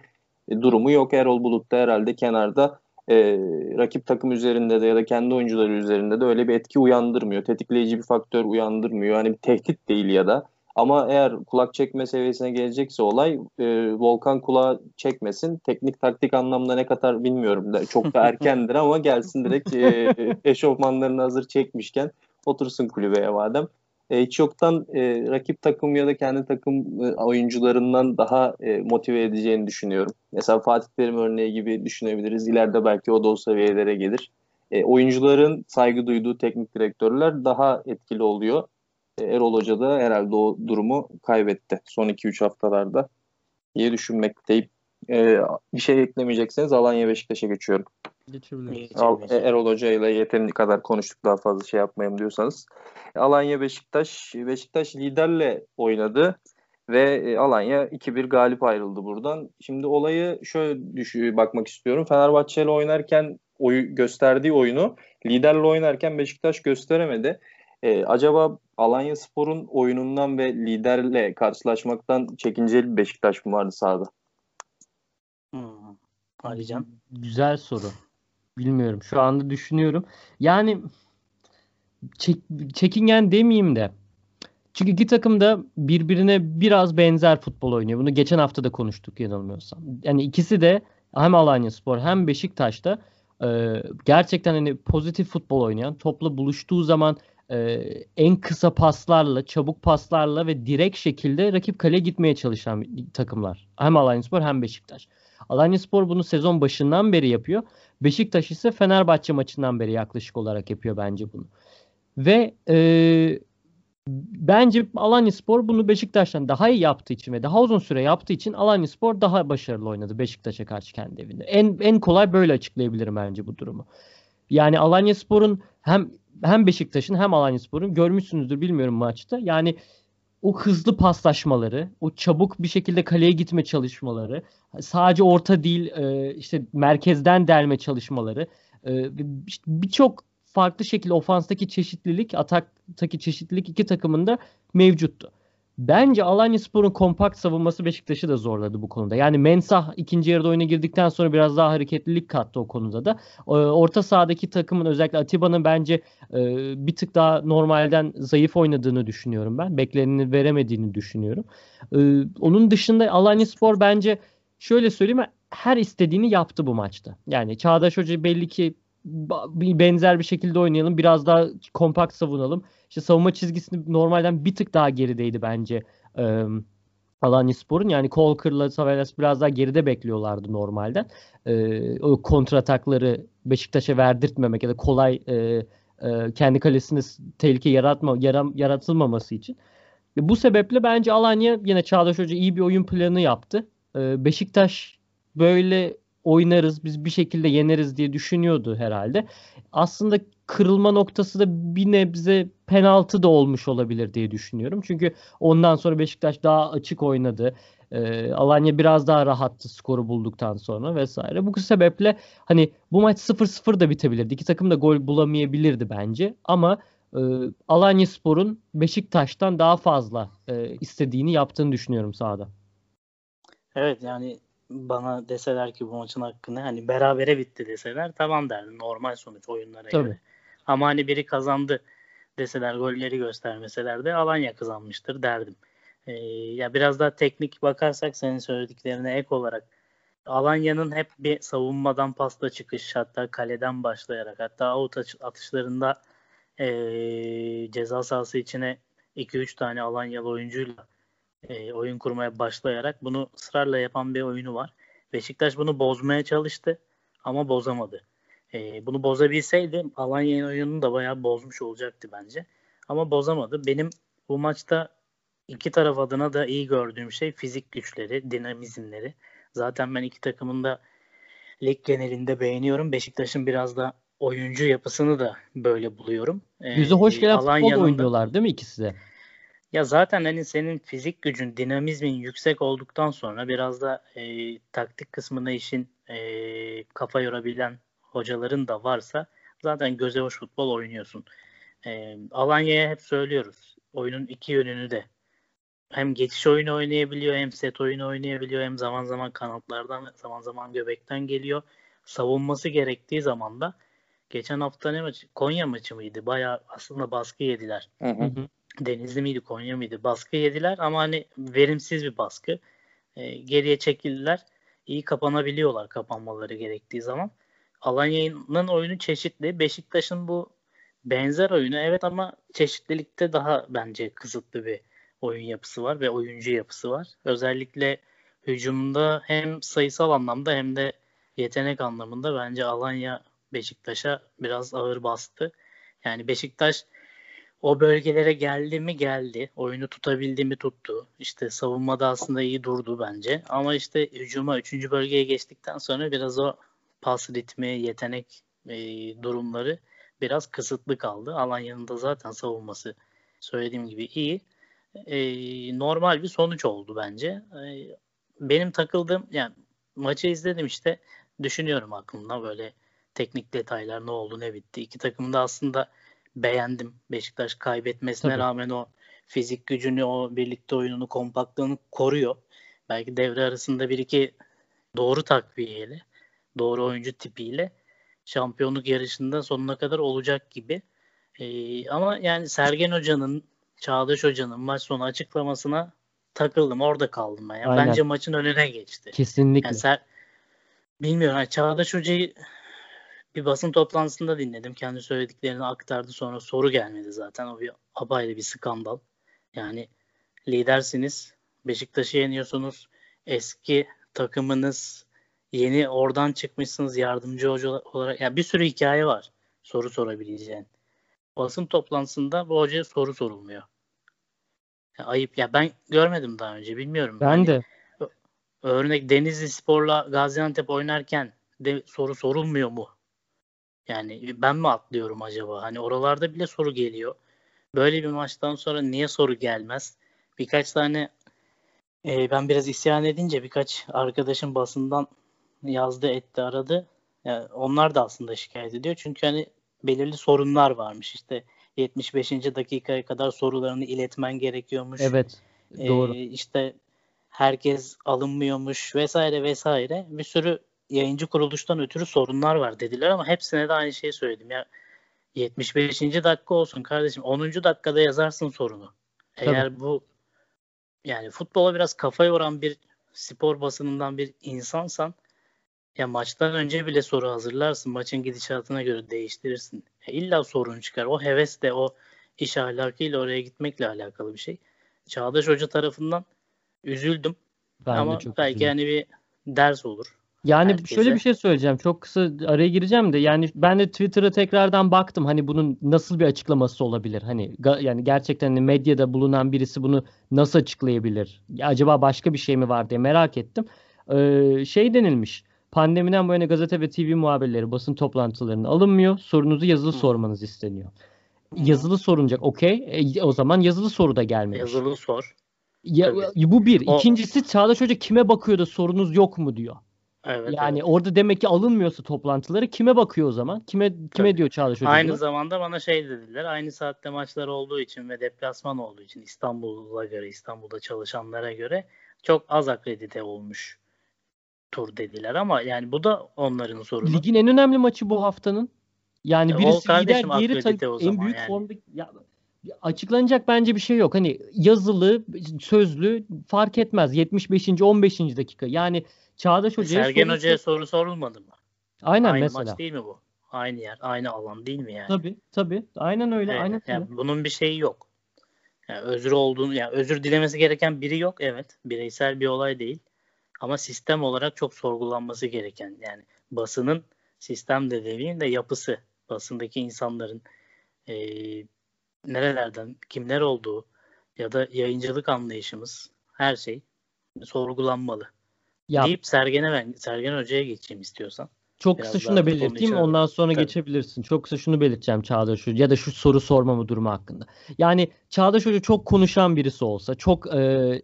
S1: durumu yok. Erol Bulut da herhalde kenarda e, rakip takım üzerinde de ya da kendi oyuncuları üzerinde de öyle bir etki uyandırmıyor. Tetikleyici bir faktör uyandırmıyor. Hani bir tehdit değil ya da. Ama eğer kulak çekme seviyesine gelecekse olay e, Volkan kulağı çekmesin. Teknik taktik anlamda ne kadar bilmiyorum da çok da erkendir ama gelsin direkt e, eşofmanlarını hazır çekmişken otursun kulübeye madem. E, hiç yoktan e, rakip takım ya da kendi takım e, oyuncularından daha e, motive edeceğini düşünüyorum. Mesela Fatih Terim örneği gibi düşünebiliriz. İleride belki o da o seviyelere gelir. E, oyuncuların saygı duyduğu teknik direktörler daha etkili oluyor. E, Erol Hoca da herhalde o durumu kaybetti son 2-3 haftalarda diye düşünmekteyim. E, bir şey eklemeyecekseniz Alanya Beşiktaş'a geçiyorum.
S2: Geçebiliriz.
S1: Al, e, Erol Hoca ile yeterince kadar konuştuk daha fazla şey yapmayalım diyorsanız. Alanya Beşiktaş Beşiktaş liderle oynadı ve e, Alanya 2-1 galip ayrıldı buradan. Şimdi olayı şöyle düş bakmak istiyorum. Fenerbahçe ile oynarken oyu gösterdiği oyunu liderle oynarken Beşiktaş gösteremedi. E, acaba Alanya Spor'un oyunundan ve liderle karşılaşmaktan çekinceli Beşiktaş mı vardı sahada?
S3: Hmm. Alican.
S2: Güzel soru. Bilmiyorum. Şu anda düşünüyorum. Yani çek- çekingen demeyeyim de. Çünkü iki takım da birbirine biraz benzer futbol oynuyor. Bunu geçen hafta da konuştuk yanılmıyorsam. Yani ikisi de hem Alanyaspor hem Beşiktaş'ta e, gerçekten hani pozitif futbol oynayan, topla buluştuğu zaman e, en kısa paslarla, çabuk paslarla ve direkt şekilde rakip kaleye gitmeye çalışan takımlar. Hem Alanyaspor hem Beşiktaş. Alanyaspor bunu sezon başından beri yapıyor. Beşiktaş ise Fenerbahçe maçından beri yaklaşık olarak yapıyor bence bunu. Ve e, bence Alanyaspor bunu Beşiktaş'tan daha iyi yaptığı için ve daha uzun süre yaptığı için Alanyaspor daha başarılı oynadı Beşiktaş'a karşı kendi evinde. En en kolay böyle açıklayabilirim bence bu durumu. Yani Alanyaspor'un hem hem Beşiktaş'ın hem Alanyaspor'un görmüşsünüzdür bilmiyorum maçta. Yani o hızlı paslaşmaları, o çabuk bir şekilde kaleye gitme çalışmaları, sadece orta değil e, işte merkezden delme çalışmaları, e, birçok farklı şekilde ofanstaki çeşitlilik, ataktaki çeşitlilik iki takımında mevcuttu. Bence Alanya Spor'un kompakt savunması Beşiktaş'ı da zorladı bu konuda. Yani Mensah ikinci yarıda oyuna girdikten sonra biraz daha hareketlilik kattı o konuda da. Orta sahadaki takımın özellikle Atiba'nın bence e, bir tık daha normalden zayıf oynadığını düşünüyorum ben. Bekleneni veremediğini düşünüyorum. E, onun dışında Alanya Spor bence şöyle söyleyeyim her istediğini yaptı bu maçta. Yani Çağdaş Hoca belli ki benzer bir şekilde oynayalım. Biraz daha kompakt savunalım. İşte savunma çizgisini normalden bir tık daha gerideydi bence. E, Alanya Spor'un yani Kolkır'la Savelas biraz daha geride bekliyorlardı normalden. E, o kontratakları Beşiktaş'a verdirtmemek ya da kolay e, e, kendi kalesinde tehlike yaratma yaram, yaratılmaması için. E, bu sebeple bence Alanya yine Çağdaş Hoca iyi bir oyun planı yaptı. E, Beşiktaş böyle oynarız, biz bir şekilde yeneriz diye düşünüyordu herhalde. Aslında kırılma noktası da bir nebze penaltı da olmuş olabilir diye düşünüyorum. Çünkü ondan sonra Beşiktaş daha açık oynadı. E, Alanya biraz daha rahattı skoru bulduktan sonra vesaire. Bu sebeple hani bu maç 0-0 da bitebilirdi. İki takım da gol bulamayabilirdi bence. Ama e, Alanya Spor'un Beşiktaş'tan daha fazla e, istediğini yaptığını düşünüyorum sahada.
S3: Evet yani bana deseler ki bu maçın hakkını hani berabere bitti deseler tamam derdim. Normal sonuç oyunlara Tabii. göre. Ama hani biri kazandı deseler golleri göstermeseler de Alanya kazanmıştır derdim. Ee, ya biraz daha teknik bakarsak senin söylediklerine ek olarak Alanya'nın hep bir savunmadan pasta çıkış hatta kaleden başlayarak hatta out atışlarında e, ceza sahası içine 2-3 tane Alanyalı oyuncuyla e, oyun kurmaya başlayarak bunu ısrarla yapan bir oyunu var. Beşiktaş bunu bozmaya çalıştı ama bozamadı. E, bunu bozabilseydi Alanya'nın oyununu da bayağı bozmuş olacaktı bence. Ama bozamadı. Benim bu maçta iki taraf adına da iyi gördüğüm şey fizik güçleri, dinamizmleri. Zaten ben iki takımın da lig genelinde beğeniyorum. Beşiktaş'ın biraz da oyuncu yapısını da böyle buluyorum.
S2: Yüzü hoş gelen futbol oynuyorlar değil mi ikisi de?
S3: Ya zaten hani senin fizik gücün, dinamizmin yüksek olduktan sonra biraz da e, taktik kısmına işin e, kafa yorabilen hocaların da varsa zaten göze hoş futbol oynuyorsun. E, Alanya'ya hep söylüyoruz. Oyunun iki yönünü de hem geçiş oyunu oynayabiliyor hem set oyunu oynayabiliyor hem zaman zaman kanatlardan zaman zaman göbekten geliyor. Savunması gerektiği zaman da geçen hafta ne maçı? Konya maçı mıydı? Bayağı aslında baskı yediler. Hı hı. Denizli miydi Konya mıydı baskı yediler ama hani verimsiz bir baskı. E, geriye çekildiler. İyi kapanabiliyorlar kapanmaları gerektiği zaman. Alanya'nın oyunu çeşitli. Beşiktaş'ın bu benzer oyunu evet ama çeşitlilikte daha bence kısıtlı bir oyun yapısı var ve oyuncu yapısı var. Özellikle hücumda hem sayısal anlamda hem de yetenek anlamında bence Alanya Beşiktaş'a biraz ağır bastı. Yani Beşiktaş o bölgelere geldi mi geldi. Oyunu tutabildi mi tuttu. İşte savunmada aslında iyi durdu bence. Ama işte hücuma 3. bölgeye geçtikten sonra biraz o pas ritmi, yetenek e, durumları biraz kısıtlı kaldı. Alanya'nın da zaten savunması söylediğim gibi iyi. E, normal bir sonuç oldu bence. E, benim takıldığım yani maçı izledim işte düşünüyorum aklımda böyle teknik detaylar ne oldu ne bitti. İki takım da aslında beğendim. Beşiktaş kaybetmesine Tabii. rağmen o fizik gücünü, o birlikte oyununu, kompaktlığını koruyor. Belki devre arasında bir iki doğru takviyeyle, doğru oyuncu tipiyle şampiyonluk yarışında sonuna kadar olacak gibi. Ee, ama yani Sergen Hoca'nın, Çağdaş Hoca'nın maç sonu açıklamasına takıldım. Orada kaldım ben. Yani Bence maçın önüne geçti.
S2: Kesinlikle. Yani Ser,
S3: bilmiyorum. Yani Çağdaş Hoca'yı bir basın toplantısında dinledim. Kendi söylediklerini aktardı sonra soru gelmedi zaten. O bir apayrı bir skandal. Yani lidersiniz. Beşiktaş'ı yeniyorsunuz. Eski takımınız yeni oradan çıkmışsınız yardımcı hoca olarak. Yani bir sürü hikaye var soru sorabileceğin. Basın toplantısında bu hocaya soru sorulmuyor. Ya ayıp. Ya ben görmedim daha önce. Bilmiyorum.
S2: Ben hani, de.
S3: Örnek Denizli Spor'la Gaziantep oynarken de soru sorulmuyor mu? Yani ben mi atlıyorum acaba? Hani oralarda bile soru geliyor. Böyle bir maçtan sonra niye soru gelmez? Birkaç tane e, ben biraz isyan edince birkaç arkadaşım basından yazdı etti aradı. Yani onlar da aslında şikayet ediyor. Çünkü hani belirli sorunlar varmış. İşte 75. dakikaya kadar sorularını iletmen gerekiyormuş.
S2: Evet. Doğru.
S3: Ee, işte herkes alınmıyormuş vesaire vesaire. Bir sürü yayıncı kuruluştan ötürü sorunlar var dediler ama hepsine de aynı şeyi söyledim. Ya 75. dakika olsun kardeşim. 10. dakikada yazarsın sorunu. Eğer Tabii. bu yani futbola biraz kafa yoran bir spor basınından bir insansan ya maçtan önce bile soru hazırlarsın. Maçın gidişatına göre değiştirirsin. Ya illa sorun çıkar. O heves de o iş ahlakıyla oraya gitmekle alakalı bir şey. Çağdaş Hoca tarafından üzüldüm. Ben Ama belki üzüldüm. yani bir ders olur.
S2: Yani herkese. şöyle bir şey söyleyeceğim. Çok kısa araya gireceğim de yani ben de Twitter'a tekrardan baktım. Hani bunun nasıl bir açıklaması olabilir? Hani yani gerçekten hani medyada bulunan birisi bunu nasıl açıklayabilir? Acaba başka bir şey mi var diye merak ettim. Ee, şey denilmiş. Pandemiden bu yana gazete ve TV muhabirleri basın toplantılarına alınmıyor. Sorunuzu yazılı Hı. sormanız isteniyor. Yazılı sorunacak. Okey. E, o zaman yazılı soru da gelmiyor.
S3: Yazılı sor.
S2: Ya, bu bir. O... İkincisi Çağdaş Hoca kime bakıyor da sorunuz yok mu diyor.
S3: Evet,
S2: yani evet. orada demek ki alınmıyorsa toplantıları kime bakıyor o zaman? Kime kime Tabii. diyor Çağdaş Hoca?
S3: Aynı zamanda bana şey dediler. Aynı saatte maçlar olduğu için ve deplasman olduğu için İstanbul'a göre, İstanbul'da çalışanlara göre çok az akredite olmuş tur dediler ama yani bu da onların sorunu.
S2: Ligin en önemli maçı bu haftanın. Yani birisi lider, diğeri tabii en büyük yani. formda ya, açıklanacak bence bir şey yok. Hani yazılı, sözlü fark etmez. 75. 15. dakika. Yani Çağdaş Hoca'ya
S3: Sergen soru Hoca'ya soru sorulmadı mı?
S2: Aynen
S3: aynı
S2: mesela.
S3: maç değil mi bu? Aynı yer, aynı alan değil mi yani?
S2: Tabii, tabii. Aynen öyle, evet, aynen
S3: yani Bunun bir şeyi yok. Yani özür olduğunu, yani özür dilemesi gereken biri yok. Evet, bireysel bir olay değil. Ama sistem olarak çok sorgulanması gereken yani basının sistem de demeyeyim de yapısı basındaki insanların e, nerelerden kimler olduğu ya da yayıncılık anlayışımız her şey sorgulanmalı. Ya, deyip Sergen'e ben Sergen Hoca'ya geçeyim istiyorsan.
S2: Çok Biraz kısa şunu da belirteyim ondan sonra Tabii. geçebilirsin. Çok kısa şunu belirteceğim Çağdaş Hoca ya da şu soru sormamı durumu hakkında. Yani Çağdaş Hoca çok konuşan birisi olsa, çok e,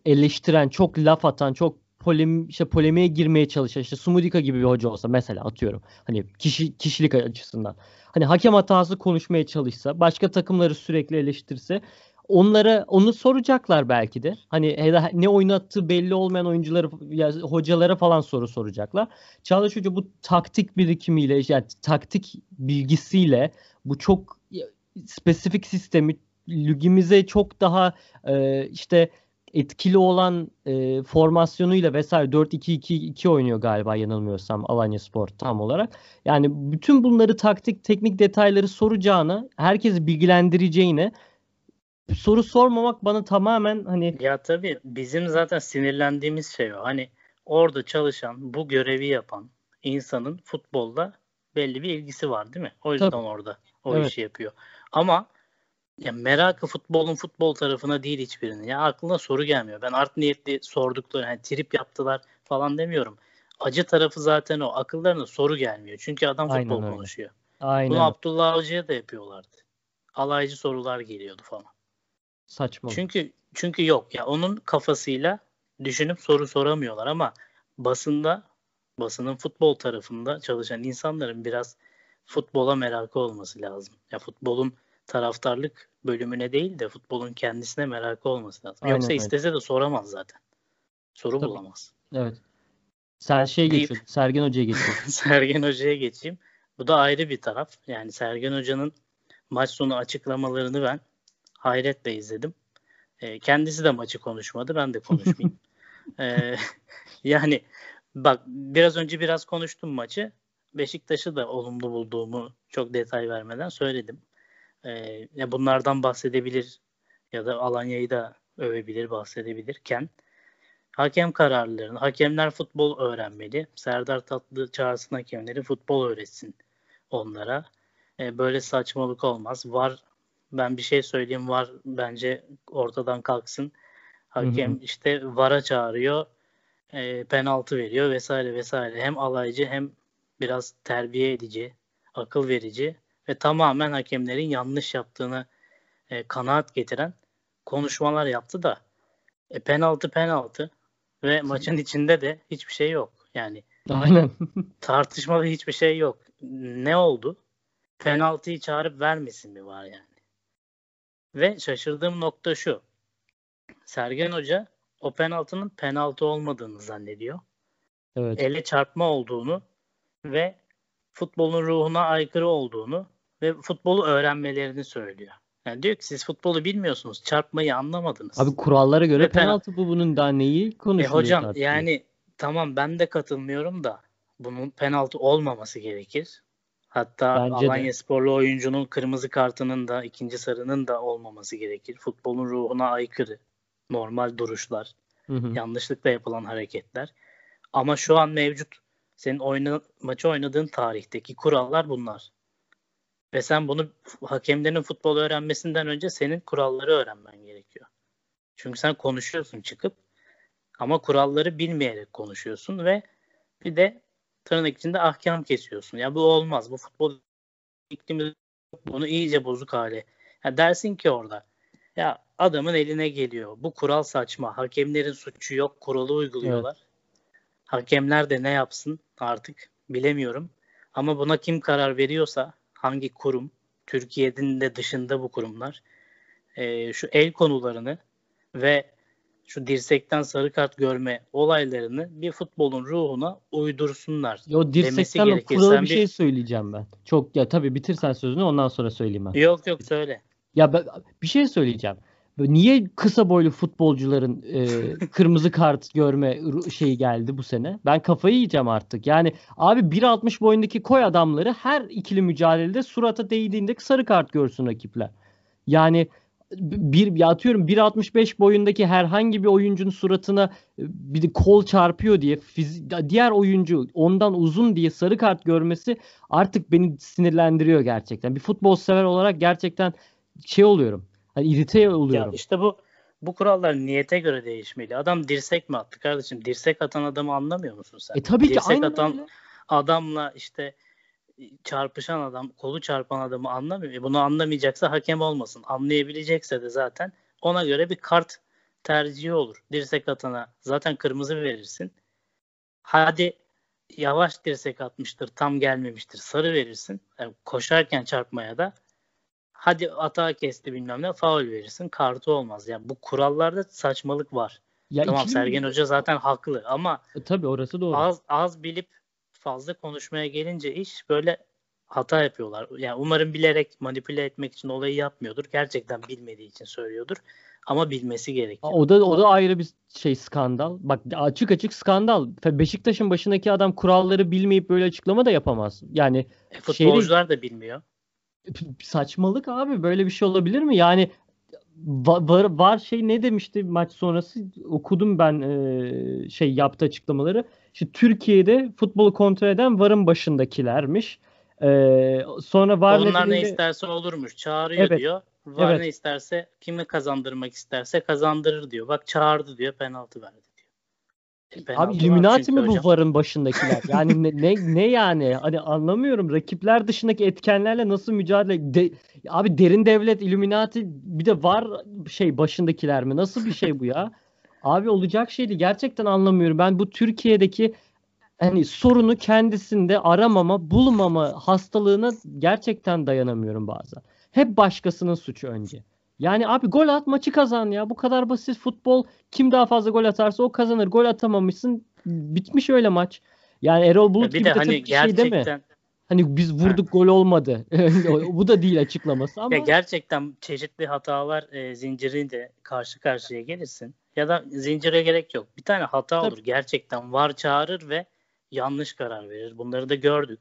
S2: eleştiren, çok laf atan, çok polem işte polemiğe girmeye çalışan işte Sumudika gibi bir hoca olsa mesela atıyorum. Hani kişi kişilik açısından. Hani hakem hatası konuşmaya çalışsa, başka takımları sürekli eleştirse onlara onu soracaklar belki de. Hani ne oynattığı belli olmayan oyuncuları ya hocalara falan soru soracaklar. Çağdaş Hoca bu taktik birikimiyle yani taktik bilgisiyle bu çok spesifik sistemi ligimize çok daha e, işte etkili olan e, formasyonuyla vesaire 4-2-2-2 oynuyor galiba yanılmıyorsam Alanya Spor tam olarak. Yani bütün bunları taktik teknik detayları soracağına herkesi bilgilendireceğine soru sormamak bana tamamen hani
S3: ya tabii bizim zaten sinirlendiğimiz şey o. Hani orada çalışan, bu görevi yapan insanın futbolda belli bir ilgisi var değil mi? O yüzden tabii. orada o evet. işi yapıyor. Ama ya merakı futbolun futbol tarafına değil hiçbirinin. Ya aklına soru gelmiyor. Ben art niyetli sordukları hani trip yaptılar falan demiyorum. Acı tarafı zaten o. Akıllarına soru gelmiyor. Çünkü adam Aynen futbol öyle. konuşuyor. Aynen. Bunu Abdullah Avcı'ya da yapıyorlardı. Alaycı sorular geliyordu falan.
S2: Saçma.
S3: Çünkü çünkü yok ya onun kafasıyla düşünüp soru soramıyorlar ama basında basının futbol tarafında çalışan insanların biraz futbola merakı olması lazım. Ya futbolun taraftarlık bölümüne değil de futbolun kendisine merakı olması lazım. Aynen, Yoksa aynen. istese de soramaz zaten. Soru Tabii. bulamaz.
S2: Evet. Sen şey geçiyorsun. Sergen Hoca'ya geçiyorsun.
S3: Sergen Hoca'ya geçeyim. Bu da ayrı bir taraf. Yani Sergen Hoca'nın maç sonu açıklamalarını ben hayretle izledim. E, kendisi de maçı konuşmadı. Ben de konuşmayayım. e, yani bak biraz önce biraz konuştum maçı. Beşiktaş'ı da olumlu bulduğumu çok detay vermeden söyledim. Ya bunlardan bahsedebilir ya da Alanya'yı da övebilir, bahsedebilirken hakem kararlarını, hakemler futbol öğrenmeli. Serdar Tatlı çağırsın hakemleri futbol öğretsin onlara. Ee, böyle saçmalık olmaz. Var ben bir şey söyleyeyim var bence ortadan kalksın. Hakem hı hı. işte VAR'a çağırıyor. E, penaltı veriyor vesaire vesaire. Hem alaycı hem biraz terbiye edici, akıl verici ve tamamen hakemlerin yanlış yaptığını e, kanaat getiren konuşmalar yaptı da e, penaltı penaltı ve maçın içinde de hiçbir şey yok. Yani
S2: Aynen.
S3: tartışmalı hiçbir şey yok. Ne oldu? Penaltıyı çağırıp vermesin mi var yani? Ve şaşırdığım nokta şu. Sergen Hoca o penaltının penaltı olmadığını zannediyor. Evet. Ele çarpma olduğunu ve futbolun ruhuna aykırı olduğunu ve futbolu öğrenmelerini söylüyor. Yani diyor ki siz futbolu bilmiyorsunuz. Çarpmayı anlamadınız.
S2: Abi kurallara göre ve penaltı bu bunun daha neyi konuşuyor?
S3: E hocam tartışıyor. yani tamam ben de katılmıyorum da bunun penaltı olmaması gerekir. Hatta Bence Alanya de. sporlu oyuncunun kırmızı kartının da ikinci sarının da olmaması gerekir. Futbolun ruhuna aykırı. Normal duruşlar. Hı hı. Yanlışlıkla yapılan hareketler. Ama şu an mevcut senin oyna, maçı oynadığın tarihteki kurallar bunlar. Ve sen bunu hakemlerin futbol öğrenmesinden önce senin kuralları öğrenmen gerekiyor. Çünkü sen konuşuyorsun çıkıp ama kuralları bilmeyerek konuşuyorsun ve bir de tırnak içinde ahkam kesiyorsun. Ya bu olmaz. Bu futbol iklimi bunu iyice bozuk hale. Ya dersin ki orada ya adamın eline geliyor. Bu kural saçma. Hakemlerin suçu yok. Kuralı uyguluyorlar. Evet. Hakemler de ne yapsın artık bilemiyorum. Ama buna kim karar veriyorsa hangi kurum Türkiye'nin de dışında bu kurumlar e, şu el konularını ve şu dirsekten sarı kart görme olaylarını bir futbolun ruhuna uydursunlar.
S2: Yo dirsekten kuralı bir şey söyleyeceğim ben. Çok ya tabii bitirsen sözünü ondan sonra söyleyeyim ben.
S3: Yok yok söyle.
S2: Ya ben, bir şey söyleyeceğim. Niye kısa boylu futbolcuların e, kırmızı kart görme şeyi geldi bu sene? Ben kafayı yiyeceğim artık. Yani abi 1.60 boyundaki koy adamları her ikili mücadelede surata değdiğinde sarı kart görsün rakipler. Yani bir ya atıyorum 1.65 boyundaki herhangi bir oyuncunun suratına e, bir kol çarpıyor diye fiz- diğer oyuncu ondan uzun diye sarı kart görmesi artık beni sinirlendiriyor gerçekten. Bir futbol sever olarak gerçekten şey oluyorum. Hani irite oluyorum.
S3: Ya işte bu bu kurallar niyete göre değişmeli. Adam dirsek mi attı kardeşim? Dirsek atan adamı anlamıyor musun sen?
S2: E tabii
S3: dirsek
S2: ki aynen
S3: atan
S2: öyle.
S3: adamla işte çarpışan adam, kolu çarpan adamı anlamıyor. E bunu anlamayacaksa hakem olmasın. Anlayabilecekse de zaten ona göre bir kart tercihi olur. Dirsek atana zaten kırmızı verirsin. Hadi yavaş dirsek atmıştır, tam gelmemiştir. Sarı verirsin. Yani koşarken çarpmaya da hadi atağa kesti bilmem ne faul verirsin. Kartı olmaz. Yani bu kurallarda saçmalık var. Ya tamam Sergen Hoca zaten haklı ama
S2: e, tabii orası doğru.
S3: Az az bilip fazla konuşmaya gelince iş böyle hata yapıyorlar. Yani umarım bilerek manipüle etmek için olayı yapmıyordur. Gerçekten bilmediği için söylüyordur. Ama bilmesi gerekiyor.
S2: O da o da ayrı bir şey skandal. Bak açık açık skandal. Beşiktaş'ın başındaki adam kuralları bilmeyip böyle açıklama da yapamaz. Yani
S3: e, futbolcular şeyle, da bilmiyor.
S2: Saçmalık abi. Böyle bir şey olabilir mi? Yani var, var şey ne demişti maç sonrası okudum ben e, şey yaptı açıklamaları. İşte Türkiye'de futbolu kontrol eden varın başındakilermiş. E, sonra var
S3: Onlar nedeniyle... ne isterse olurmuş. Çağırıyor evet. diyor. Var evet. ne isterse kimi kazandırmak isterse kazandırır diyor. Bak çağırdı diyor penaltı verdi.
S2: Penaltı Abi Illuminati mi bu varın başındakiler? Yani ne, ne ne yani? Hani anlamıyorum. Rakipler dışındaki etkenlerle nasıl mücadele de, Abi derin devlet Illuminati bir de var şey başındakiler mi? Nasıl bir şey bu ya? Abi olacak şeydi. Gerçekten anlamıyorum. Ben bu Türkiye'deki hani sorunu kendisinde aramama, bulmama hastalığına gerçekten dayanamıyorum bazen. Hep başkasının suçu önce. Yani abi gol at maçı kazan ya. Bu kadar basit futbol. Kim daha fazla gol atarsa o kazanır. Gol atamamışsın. Bitmiş öyle maç. Yani Erol Bulut bir gibi de, de hani gerçekten... şey mi? Hani biz vurduk gol olmadı. Bu da değil açıklaması ama.
S3: Ya gerçekten çeşitli hatalar e, zinciriyle karşı karşıya gelirsin. Ya da zincire gerek yok. Bir tane hata Tabii. olur. Gerçekten var çağırır ve yanlış karar verir. Bunları da gördük.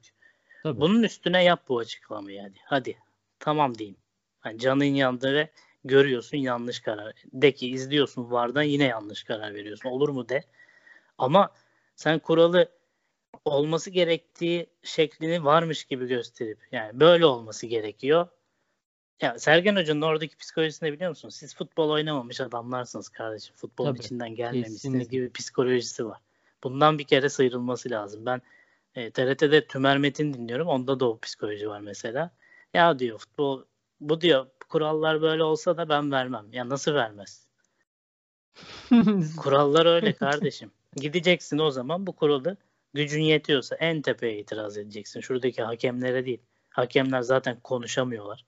S3: Tabii. Bunun üstüne yap bu açıklamayı hadi. Hadi. Tamam diyeyim. Yani canın yandı ve görüyorsun yanlış karar. De ki izliyorsun vardan yine yanlış karar veriyorsun. Olur mu de. Ama sen kuralı olması gerektiği şeklini varmış gibi gösterip yani böyle olması gerekiyor. Ya Sergen Hoca'nın oradaki psikolojisini biliyor musun? Siz futbol oynamamış adamlarsınız kardeşim. Futbolun Tabii, içinden gelmemişsiniz kesinlikle. gibi psikolojisi var. Bundan bir kere sıyrılması lazım. Ben e, TRT'de Tümer Metin dinliyorum. Onda da o psikoloji var mesela. Ya diyor futbol bu diyor kurallar böyle olsa da ben vermem. Ya nasıl vermez? Kurallar öyle kardeşim. Gideceksin o zaman bu kuralı gücün yetiyorsa en tepeye itiraz edeceksin. Şuradaki hakemlere değil. Hakemler zaten konuşamıyorlar.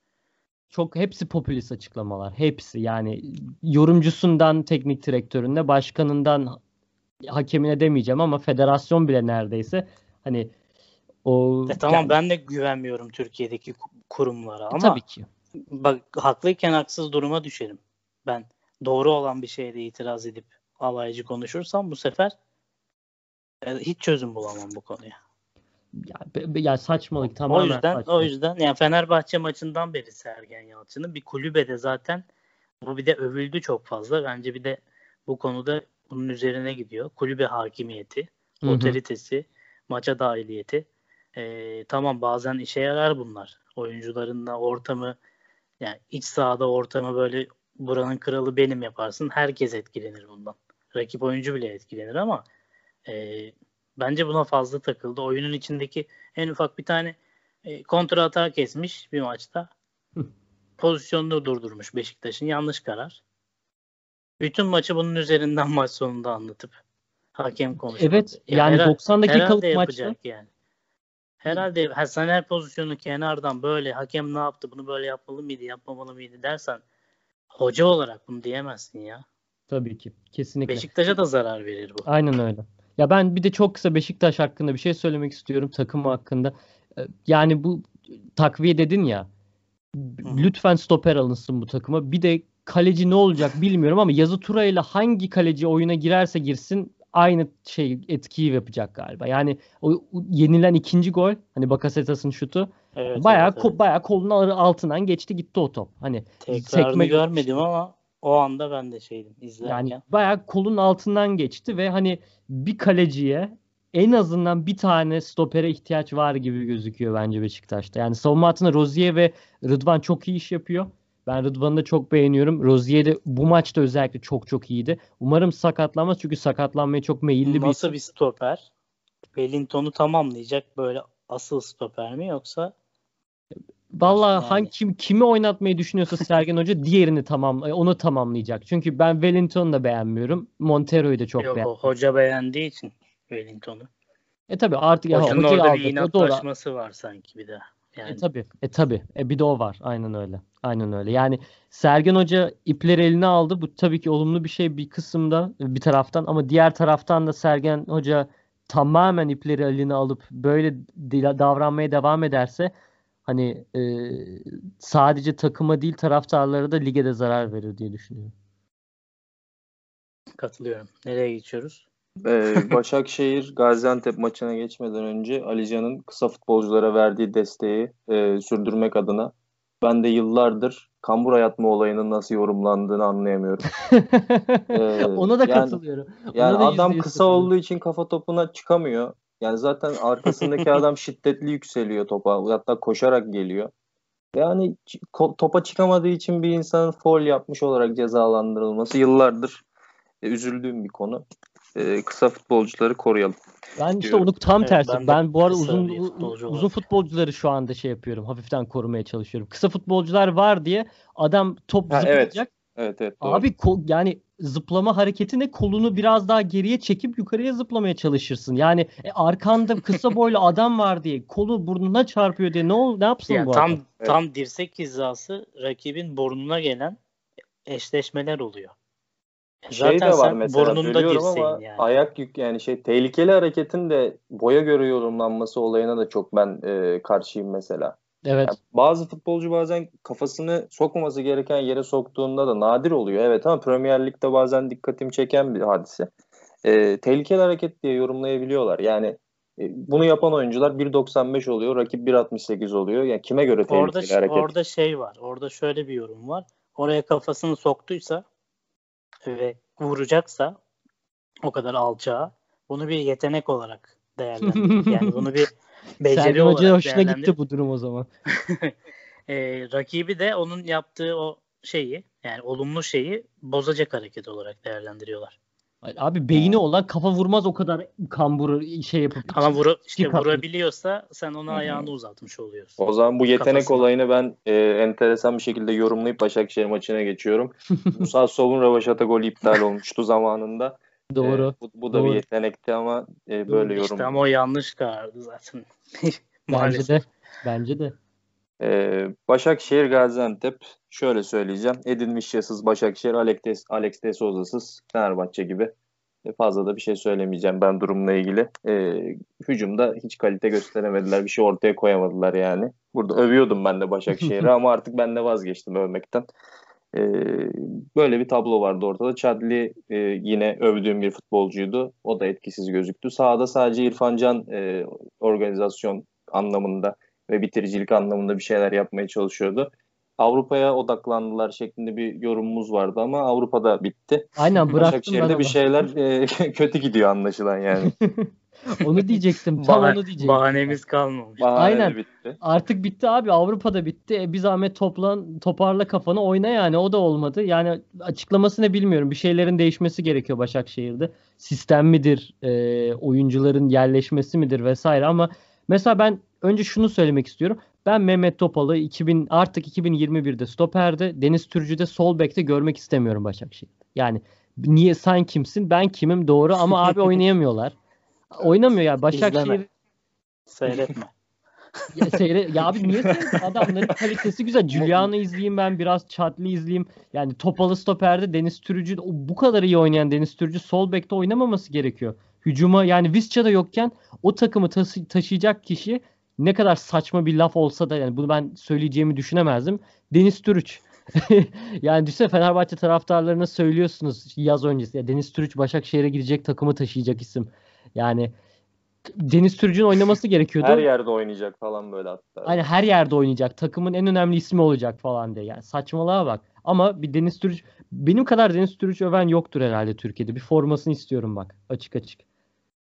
S2: Çok hepsi popülist açıklamalar. Hepsi yani yorumcusundan teknik direktöründe başkanından hakemine demeyeceğim ama federasyon bile neredeyse hani o
S3: e tamam yani, ben de güvenmiyorum Türkiye'deki kurumlara e, ama
S2: tabii ki.
S3: Bak haklıyken haksız duruma düşerim. Ben doğru olan bir şeyde itiraz edip alaycı konuşursam bu sefer e, hiç çözüm bulamam bu konuya.
S2: Ya, ya saçmalık tamamen.
S3: O yüzden saçmalık. o yüzden yani Fenerbahçe maçından beri Sergen Yalçın'ın bir kulübede zaten bu bir de övüldü çok fazla. Bence bir de bu konuda bunun üzerine gidiyor. Kulübe hakimiyeti, Hı-hı. otoritesi, maça dahiliyeti. Ee, tamam bazen işe yarar bunlar. Oyuncuların da ortamı yani iç sahada ortamı böyle buranın kralı benim yaparsın. Herkes etkilenir bundan. Rakip oyuncu bile etkilenir ama e, bence buna fazla takıldı. Oyunun içindeki en ufak bir tane e, kontra hata kesmiş bir maçta. Pozisyonunu durdurmuş Beşiktaş'ın. Yanlış karar. Bütün maçı bunun üzerinden maç sonunda anlatıp hakem konuşuyor.
S2: Evet yani herhalde, 90 dakikalık maçta
S3: yani. Herhalde ha, sen her pozisyonu kenardan böyle hakem ne yaptı bunu böyle yapmalı mıydı yapmamalı mıydı dersen hoca olarak bunu diyemezsin ya.
S2: Tabii ki. Kesinlikle.
S3: Beşiktaş'a da zarar verir bu.
S2: Aynen öyle. Ya ben bir de çok kısa Beşiktaş hakkında bir şey söylemek istiyorum takım hakkında. Ee, yani bu takviye dedin ya. Lütfen stoper alınsın bu takıma. Bir de kaleci ne olacak bilmiyorum ama Yazı Tura ile hangi kaleci oyuna girerse girsin aynı şey etkiyi yapacak galiba. Yani o, yenilen ikinci gol hani Bakasetas'ın şutu evet, bayağı evet, evet. bayağı kolun altından geçti gitti o top. Hani
S3: tekrarını sekme görmedim ama o anda ben de şeydim izlerken. Yani
S2: bayağı kolun altından geçti ve hani bir kaleciye en azından bir tane stopere ihtiyaç var gibi gözüküyor bence Beşiktaş'ta. Yani savunma hattında Rozier ve Rıdvan çok iyi iş yapıyor. Ben Rıdvan'ı da çok beğeniyorum. Rozier de bu maçta özellikle çok çok iyiydi. Umarım sakatlanmaz çünkü sakatlanmaya çok meyilli
S3: bir Nasıl bir stoper? Wellington'u tamamlayacak böyle asıl stoper mi yoksa
S2: Vallahi yani. hangi kim kimi oynatmayı düşünüyorsa Sergen Hoca diğerini tamam onu tamamlayacak. Çünkü ben Wellington'u da beğenmiyorum. Montero'yu da çok Yok, beğendim.
S3: hoca beğendiği için Wellington'u.
S2: E tabi artık
S3: Hocanın ya, orada bir inatlaşması var sanki bir de.
S2: Yani. E tabi. E tabi. E bir de o var. Aynen öyle. Aynen öyle. Yani Sergen Hoca ipleri eline aldı. Bu tabii ki olumlu bir şey bir kısımda bir taraftan ama diğer taraftan da Sergen Hoca tamamen ipleri eline alıp böyle davranmaya devam ederse hani e, sadece takıma değil taraftarlara da lige de zarar verir diye düşünüyorum.
S3: Katılıyorum. Nereye geçiyoruz?
S1: Ee, Başakşehir Gaziantep maçına geçmeden önce Alican'ın kısa futbolculara verdiği desteği e, sürdürmek adına ben de yıllardır kambur yatma olayının nasıl yorumlandığını anlayamıyorum.
S2: ee, Ona da yani, katılıyorum.
S1: Ona yani da adam kısa olduğu için kafa topuna çıkamıyor. Yani zaten arkasındaki adam şiddetli yükseliyor topa. Hatta koşarak geliyor. Yani topa çıkamadığı için bir insanın foul yapmış olarak cezalandırılması yıllardır e, üzüldüğüm bir konu. E, kısa futbolcuları koruyalım.
S2: Ben işte onu tam evet, tersi. Ben, ben bu arada uzun uzun futbolcuları şu anda şey yapıyorum. Hafiften korumaya çalışıyorum. Kısa futbolcular var diye adam top ha, zıplayacak.
S1: Evet. Evet,
S2: doğru. Abi ko- yani zıplama hareketine kolunu biraz daha geriye çekip yukarıya zıplamaya çalışırsın. Yani e, arkanda kısa boylu adam var diye kolu burnuna çarpıyor diye ne ol ne yapsın ya bu
S3: tam adam? tam dirsek hizası rakibin burnuna gelen eşleşmeler oluyor.
S1: Şey de var mesela burnunda ama yani. ayak yük yani şey tehlikeli hareketin de boya göre yorumlanması olayına da çok ben e, karşıyım mesela.
S2: Evet. Yani
S1: bazı futbolcu bazen kafasını sokmaması gereken yere soktuğunda da nadir oluyor. Evet ama Premier Lig'de bazen dikkatimi çeken bir hadise. E, tehlikeli hareket diye yorumlayabiliyorlar. Yani E, bunu yapan oyuncular 1.95 oluyor, rakip 1.68 oluyor. Yani kime göre tehlikeli
S3: orada,
S1: hareket?
S3: Orada şey var. Orada şöyle bir yorum var. Oraya kafasını soktuysa ve vuracaksa o kadar alçağa bunu bir yetenek olarak değerlendir. yani bunu bir beceri
S2: Sergen
S3: olarak
S2: Hoca'ya hoşuna
S3: değerlendir.
S2: gitti bu durum o zaman.
S3: e, rakibi de onun yaptığı o şeyi yani olumlu şeyi bozacak hareket olarak değerlendiriyorlar.
S2: Abi beyni olan kafa vurmaz o kadar kamburu şey yapıp.
S3: Ama vura, işte vurabiliyorsa sen ona ayağını uzatmış oluyorsun.
S1: O zaman bu yetenek
S3: Kafasına.
S1: olayını ben e, enteresan bir şekilde yorumlayıp Başakşehir maçına geçiyorum. Musa Sov'un rövaşata golü iptal olmuştu zamanında.
S2: Doğru.
S1: E, bu, bu da
S2: Doğru.
S1: bir yetenekti ama e, böyle yorum.
S3: İşte ama o yanlış karardı zaten.
S2: Bence
S3: Maalesef.
S2: de. Bence de.
S1: Ee, Başakşehir Gaziantep şöyle söyleyeceğim. Edin Mişyasız Başakşehir, Alex, de, Alex de Souza'sız Fenerbahçe gibi. E, fazla da bir şey söylemeyeceğim ben durumla ilgili. Ee, hücumda hiç kalite gösteremediler. Bir şey ortaya koyamadılar yani. Burada övüyordum ben de Başakşehir'i ama artık ben de vazgeçtim övmekten. Ee, böyle bir tablo vardı ortada. Chadli e, yine övdüğüm bir futbolcuydu. O da etkisiz gözüktü. Sahada sadece İrfan Can e, organizasyon anlamında ve bitiricilik anlamında bir şeyler yapmaya çalışıyordu. Avrupa'ya odaklandılar şeklinde bir yorumumuz vardı ama Avrupa'da bitti.
S2: Aynen bıraktım ben
S1: Başakşehir'de
S2: ama.
S1: bir şeyler e, kötü gidiyor anlaşılan yani.
S2: onu diyecektim. Tam
S3: Bah-
S2: onu diyecektim.
S3: bahanemiz kalmamış.
S1: Bahane
S2: Aynen.
S1: bitti.
S2: Artık bitti abi. Avrupa'da bitti. E, bir zahmet toplan, toparla kafanı oyna yani. O da olmadı. Yani açıklamasını bilmiyorum. Bir şeylerin değişmesi gerekiyor Başakşehir'de. Sistem midir? e, oyuncuların yerleşmesi midir vesaire ama mesela ben önce şunu söylemek istiyorum. Ben Mehmet Topal'ı 2000 artık 2021'de stoperde, Deniz Türcü'de sol bekte görmek istemiyorum Başakşehir'de. Yani niye sen kimsin? Ben kimim? Doğru ama abi oynayamıyorlar. Oynamıyor ya. Başakşehir
S3: İzleme. Seyretme.
S2: ya, seyre ya abi niye seyredin? Adamların kalitesi güzel. Julian'ı izleyeyim ben biraz Chatli izleyeyim. Yani Topalı stoperde Deniz Türücü bu kadar iyi oynayan Deniz Türücü sol bekte oynamaması gerekiyor. Hücuma yani Visca da yokken o takımı taşı- taşıyacak kişi ne kadar saçma bir laf olsa da yani bunu ben söyleyeceğimi düşünemezdim. Deniz Türüç. yani düşünsene Fenerbahçe taraftarlarına söylüyorsunuz yaz öncesi. Ya Deniz Türüç Başakşehir'e gidecek takımı taşıyacak isim. Yani Deniz Türücü'nün oynaması gerekiyordu.
S1: Her yerde oynayacak falan böyle hatta.
S2: Hani her yerde oynayacak. Takımın en önemli ismi olacak falan diye. Yani saçmalığa bak. Ama bir Deniz Türüç benim kadar Deniz Türüç öven yoktur herhalde Türkiye'de. Bir formasını istiyorum bak. Açık açık.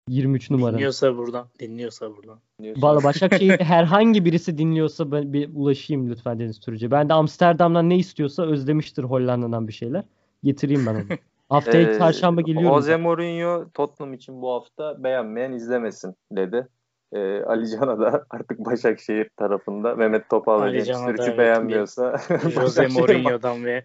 S2: 23 numara.
S3: Dinliyorsa buradan. Dinliyorsa buradan.
S2: Valla Başakşehir herhangi birisi dinliyorsa ben bir ulaşayım lütfen Deniz Türücü'ye. Ben de Amsterdam'dan ne istiyorsa özlemiştir Hollanda'dan bir şeyler. Getireyim ben onu. Haftaya
S1: Ee,
S2: çarşamba geliyorum.
S1: Jose Mourinho Tottenham için bu hafta beğenmeyen izlemesin dedi. Ee, Ali Can'a da artık Başakşehir tarafında Mehmet Topal ve Deniz
S3: evet,
S1: beğenmiyorsa
S3: Jose Mourinho'dan ve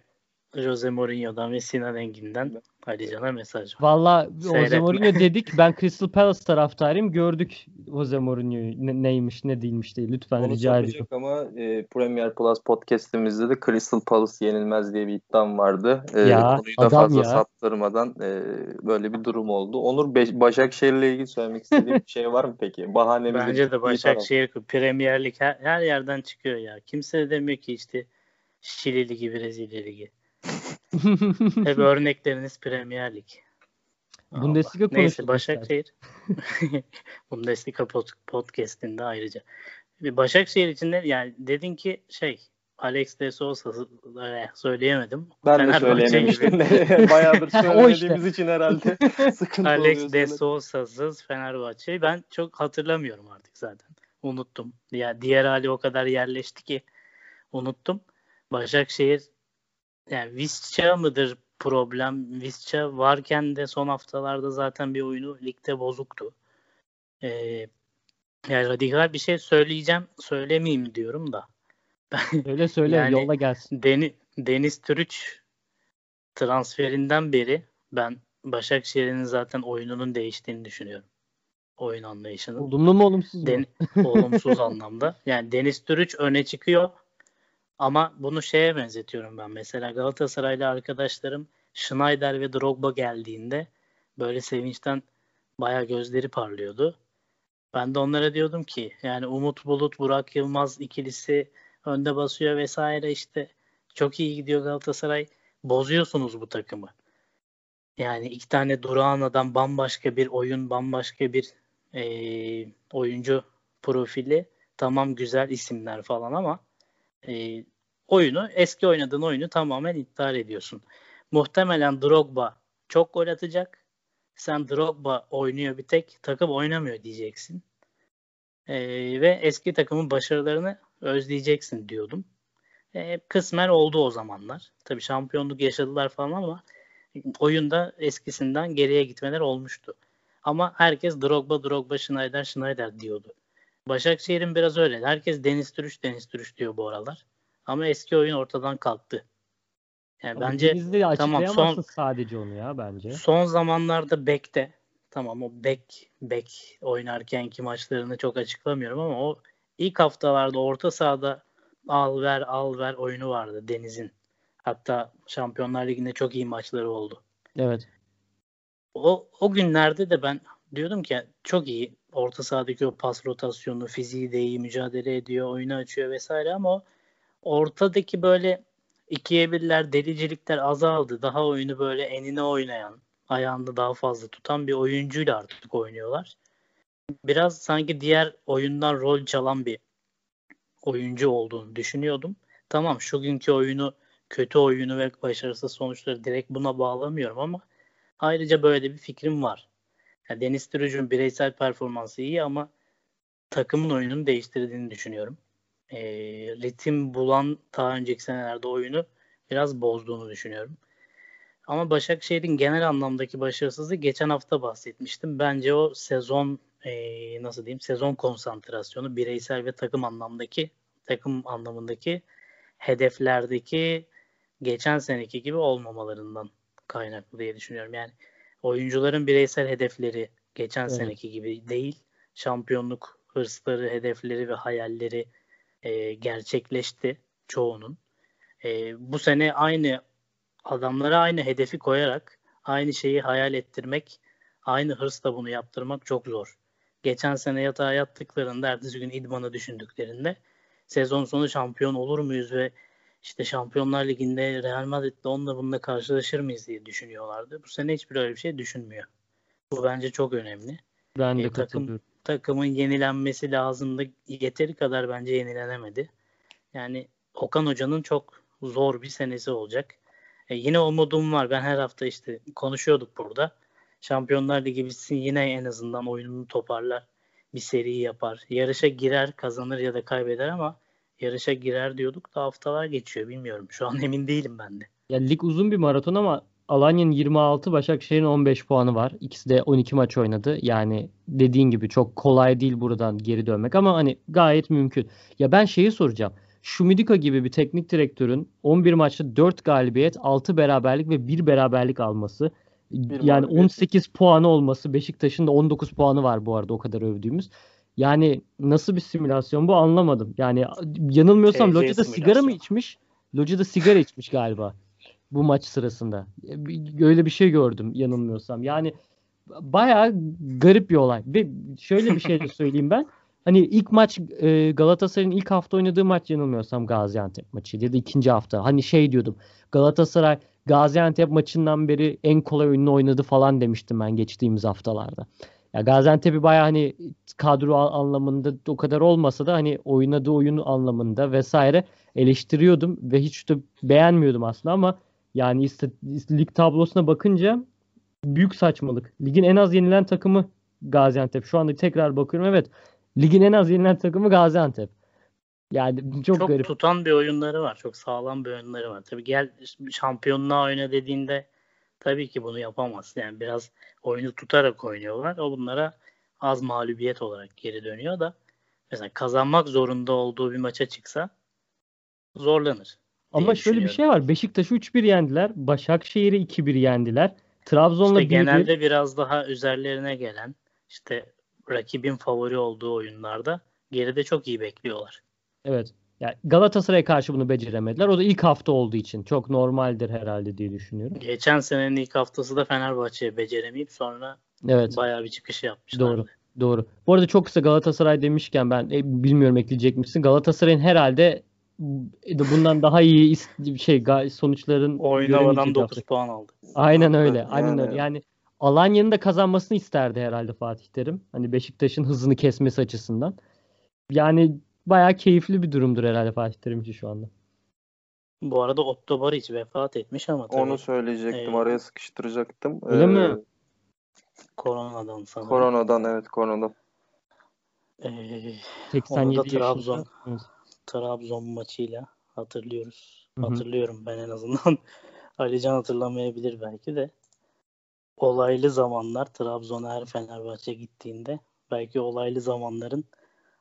S3: Jose Mourinho'dan ve Sinan Engin'den Ali Can'a mesaj var.
S2: Valla Jose. Mourinho dedik. Ben Crystal Palace taraftarıyım. Gördük Jose Mourinho'yu. Ne- neymiş ne değilmiş değil. Lütfen
S1: Onu
S2: rica ediyorum.
S1: ama e, Premier Plus podcast'imizde de Crystal Palace yenilmez diye bir iddiam vardı. E,
S2: Ya,
S1: konuyu da fazla
S2: ya.
S1: saptırmadan e, böyle bir durum oldu. Onur Be- Başakşehir'le ilgili söylemek istediğin bir şey var mı peki? Bahanemiz
S3: Bence de. Başakşehir Premier Lig her, her yerden çıkıyor ya. Kimse de demiyor ki işte Şili Ligi, Brezilya Ligi. Hep örnekleriniz Premier Lig.
S2: Bundesliga
S3: Allah. Neyse Başakşehir. Bundesliga pod- podcast'inde ayrıca. Bir Başakşehir için de yani dedin ki şey Alex de Sousa eh, söyleyemedim.
S1: Ben de
S3: Fenerbahçe
S1: söyleyememiştim.
S3: gibi.
S1: Bayağıdır
S2: O
S1: söylemediğimiz için herhalde sıkıntı.
S3: Alex de. Sousa'sız Fenerbahçe. Ben çok hatırlamıyorum artık zaten. Unuttum. Ya diğer hali o kadar yerleşti ki unuttum. Başakşehir yani Visca mıdır problem? Visca varken de son haftalarda zaten bir oyunu ligde bozuktu. Ee, yani radikal bir şey söyleyeceğim. Söylemeyeyim diyorum da.
S2: Öyle söyle
S3: Yani-
S2: yolla gelsin.
S3: Deni, Deniz Türüç transferinden beri ben Başakşehir'in zaten oyununun değiştiğini düşünüyorum. Oyun anlayışının.
S2: Olumlu mu olumsuz mu?
S3: Den, olumsuz anlamda. Yani Deniz Türüç öne çıkıyor ama bunu şeye benzetiyorum ben. Mesela Galatasaraylı arkadaşlarım Schneider ve Drogba geldiğinde böyle sevinçten bayağı gözleri parlıyordu. Ben de onlara diyordum ki yani Umut Bulut, Burak Yılmaz ikilisi önde basıyor vesaire işte çok iyi gidiyor Galatasaray. Bozuyorsunuz bu takımı. Yani iki tane durağan adam bambaşka bir oyun, bambaşka bir e, oyuncu profili tamam güzel isimler falan ama e, oyunu eski oynadığın oyunu tamamen iptal ediyorsun. Muhtemelen Drogba çok gol atacak. Sen Drogba oynuyor bir tek takım oynamıyor diyeceksin. E, ve eski takımın başarılarını özleyeceksin diyordum. E, kısmen oldu o zamanlar. Tabii şampiyonluk yaşadılar falan ama oyunda eskisinden geriye gitmeler olmuştu. Ama herkes Drogba, Drogba, Schneider, Schneider diyordu. Başakşehir'in biraz öyle. Herkes Deniz Türüç, Deniz Türüç diyor bu aralar. Ama eski oyun ortadan kalktı. Yani
S2: Ama
S3: bence tamam, son-
S2: sadece onu ya bence.
S3: son zamanlarda bekte tamam o bek bek oynarkenki maçlarını çok açıklamıyorum ama o ilk haftalarda orta sahada al ver al ver oyunu vardı Deniz'in. Hatta Şampiyonlar Ligi'nde çok iyi maçları oldu.
S2: Evet.
S3: O, o günlerde de ben diyordum ki çok iyi orta sahadaki o pas rotasyonu, fiziği de iyi mücadele ediyor, oyunu açıyor vesaire ama o ortadaki böyle ikiye birler, delicilikler azaldı. Daha oyunu böyle enine oynayan, ayağında daha fazla tutan bir oyuncuyla artık oynuyorlar. Biraz sanki diğer oyundan rol çalan bir oyuncu olduğunu düşünüyordum. Tamam şu günkü oyunu kötü oyunu ve başarısız sonuçları direkt buna bağlamıyorum ama ayrıca böyle bir fikrim var. Yani Deniz Türüc'ün bireysel performansı iyi ama takımın oyununu değiştirdiğini düşünüyorum. Ee, ritim bulan daha önceki senelerde oyunu biraz bozduğunu düşünüyorum. Ama Başakşehir'in genel anlamdaki başarısızlığı geçen hafta bahsetmiştim. Bence o sezon ee, nasıl diyeyim sezon konsantrasyonu bireysel ve takım anlamdaki takım anlamındaki hedeflerdeki geçen seneki gibi olmamalarından kaynaklı diye düşünüyorum. Yani oyuncuların bireysel hedefleri geçen
S2: Evet.
S3: seneki gibi değil. Şampiyonluk hırsları, hedefleri ve hayalleri e, gerçekleşti çoğunun. E, bu sene aynı adamlara aynı hedefi koyarak aynı şeyi hayal ettirmek, aynı hırsla bunu yaptırmak çok zor. Geçen sene yatağa yattıklarında, ertesi gün idmanı düşündüklerinde sezon sonu şampiyon olur muyuz ve işte Şampiyonlar Ligi'nde Real Madrid'le onunla bununla karşılaşır mıyız diye düşünüyorlardı. Bu sene hiçbir öyle bir şey düşünmüyor. Bu bence çok önemli.
S2: Ben de
S3: E, takım-
S2: katılıyorum.
S3: Takımın yenilenmesi lazımdı. Yeteri kadar bence yenilenemedi. Yani Okan Hoca'nın çok zor bir senesi olacak. E, yine umudum var. Ben her hafta işte konuşuyorduk burada. Şampiyonlar Ligi bitsin yine en azından oyununu toparlar. Bir seri yapar. Yarışa girer, kazanır ya da kaybeder ama yarışa girer diyorduk da haftalar geçiyor. Bilmiyorum. Şu an emin değilim ben de.
S2: Ya lig uzun bir maraton ama Alanya'nın 26, Başakşehir'in 15 puanı var. İkisi de 12 maç oynadı. Yani dediğin gibi çok kolay değil buradan geri dönmek ama hani gayet mümkün. Ya ben şeyi soracağım. Şumidika gibi bir teknik direktörün 11 maçta 4 galibiyet, 6 beraberlik ve 1 beraberlik alması.
S1: Bir
S2: yani
S1: mağlubiyet.
S2: 18 puanı olması. Beşiktaş'ın da 19 puanı var bu arada o kadar övdüğümüz. Yani nasıl bir simülasyon bu anlamadım. Yani yanılmıyorsam
S3: TC
S2: Loca'da sigara mı içmiş? Loca'da sigara içmiş galiba bu maç sırasında. E, bir- Öyle bir şey gördüm yanılmıyorsam. Yani bayağı garip bir olay. Ve şöyle bir şey de söyleyeyim ben. Hani ilk maç e, Galatasaray'ın ilk hafta oynadığı maç yanılmıyorsam Gaziantep maçıydı ya da ikinci hafta. Hani şey diyordum. Galatasaray Gaziantep maçından beri en kolay oyununu oynadı falan demiştim ben geçtiğimiz haftalarda. Ya Gaziantep'i bayağı hani kadro anlamında o kadar olmasa da hani oynadığı oyun anlamında vesaire eleştiriyordum ve hiç de beğenmiyordum aslında ama yani lig tablosuna bakınca büyük saçmalık. Ligin en az yenilen takımı Gaziantep. Şu anda tekrar bakıyorum evet. Ligin en az yenilen takımı Gaziantep. Yani çok,
S3: Çok
S2: garip.
S3: tutan bir oyunları var. Çok sağlam bir oyunları var. Tabii gel şampiyonluğa oyna dediğinde tabii ki bunu yapamaz. Yani biraz oyunu tutarak oynuyorlar. O bunlara az mağlubiyet olarak geri dönüyor da mesela kazanmak zorunda olduğu bir maça çıksa zorlanır.
S2: Ama şöyle bir şey var. Beşiktaş'ı 3-1 yendiler. Başakşehir'i 2-1 yendiler. Trabzon'la
S3: İşte
S2: 1-1.
S3: genelde biraz daha üzerlerine gelen işte rakibin favori olduğu oyunlarda geride çok iyi bekliyorlar.
S2: Evet. Yani Galatasaray'a karşı bunu beceremediler. O da ilk hafta olduğu için çok normaldir herhalde diye düşünüyorum.
S3: Geçen senenin ilk haftası da Fenerbahçe'ye beceremeyip sonra
S2: Evet.
S3: bayağı bir çıkış yapmışlar.
S2: Doğru. Doğru. Bu arada çok kısa Galatasaray demişken ben e, bilmiyorum ekleyecek misin? Galatasaray'ın herhalde bundan daha iyi şey sonuçların
S3: Oynamadan
S2: göremeyeceği
S3: 9
S2: hafta.
S3: puan aldı.
S2: Aynen öyle.
S1: Yani-
S2: Aynen öyle. Yani Alanya'nın da kazanmasını isterdi herhalde Fatih Terim. Hani Beşiktaş'ın hızını kesmesi açısından. Yani bayağı keyifli bir durumdur herhalde Fatih Terim için şu anda.
S3: Bu arada Otto Baric vefat etmiş ama tabii
S1: Onu söyleyecektim.
S3: Ee,
S1: Araya sıkıştıracaktım.
S2: Öyle mi?
S3: koronadan sanırım.
S1: Koronadan evet koronadan.
S3: Ee,
S2: 87
S3: Orada
S2: yaşında.
S3: Trabzon.
S2: Evet.
S3: Trabzon maçıyla hatırlıyoruz.
S2: Hı hı.
S3: Hatırlıyorum ben en azından. Alican hatırlamayabilir belki de. Olaylı zamanlar Trabzon'a her Fenerbahçe gittiğinde belki olaylı zamanların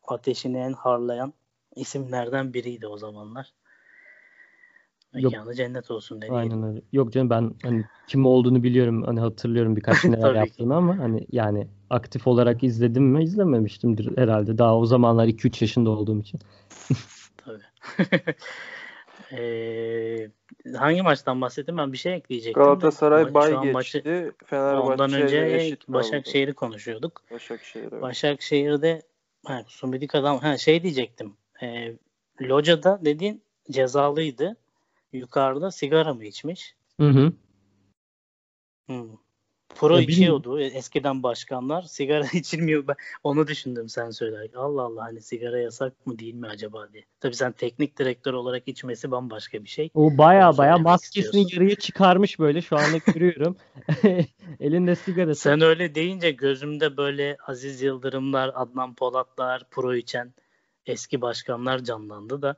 S3: ateşini en harlayan isimlerden biriydi o zamanlar.
S2: Yok.
S3: Mekanı cennet olsun diyeyim.
S2: Aynen öyle. Yok canım ben hani kim olduğunu biliyorum. Hani hatırlıyorum birkaç neler
S3: ki.
S2: yaptığını ama hani yani aktif olarak izledim mi? İzlememiştimdir herhalde. Daha o zamanlar 2-3 yaşında olduğum için.
S3: Tabii. Ee, hangi maçtan bahsettim ben bir şey ekleyecektim.
S1: Galatasaray bay geçti.
S3: maçı-
S1: Fenerbahçe
S3: Ondan önce. Başakşehir'i konuşuyorduk.
S1: Başakşehir. evet.
S3: Başakşehir'de ha, Sumidika'dan ha, şey diyecektim. E, Loca'da dediğin cezalıydı. Yukarıda sigara mı içmiş?
S2: Hı hı.
S3: Hmm. Pro
S2: Ya
S3: içiyordu. Eskiden başkanlar sigara içilmiyor. Ben onu düşündüm sen söylerken. Allah Allah hani sigara yasak mı değil mi acaba diye. Tabii sen teknik direktör olarak içmesi bambaşka bir şey.
S2: O baya baya maskesini yarıya çıkarmış böyle şu anda görüyorum. Elinde sigarası.
S3: Sen öyle deyince gözümde böyle Aziz Yıldırımlar, Adnan Polatlar, pro içen eski başkanlar canlandı da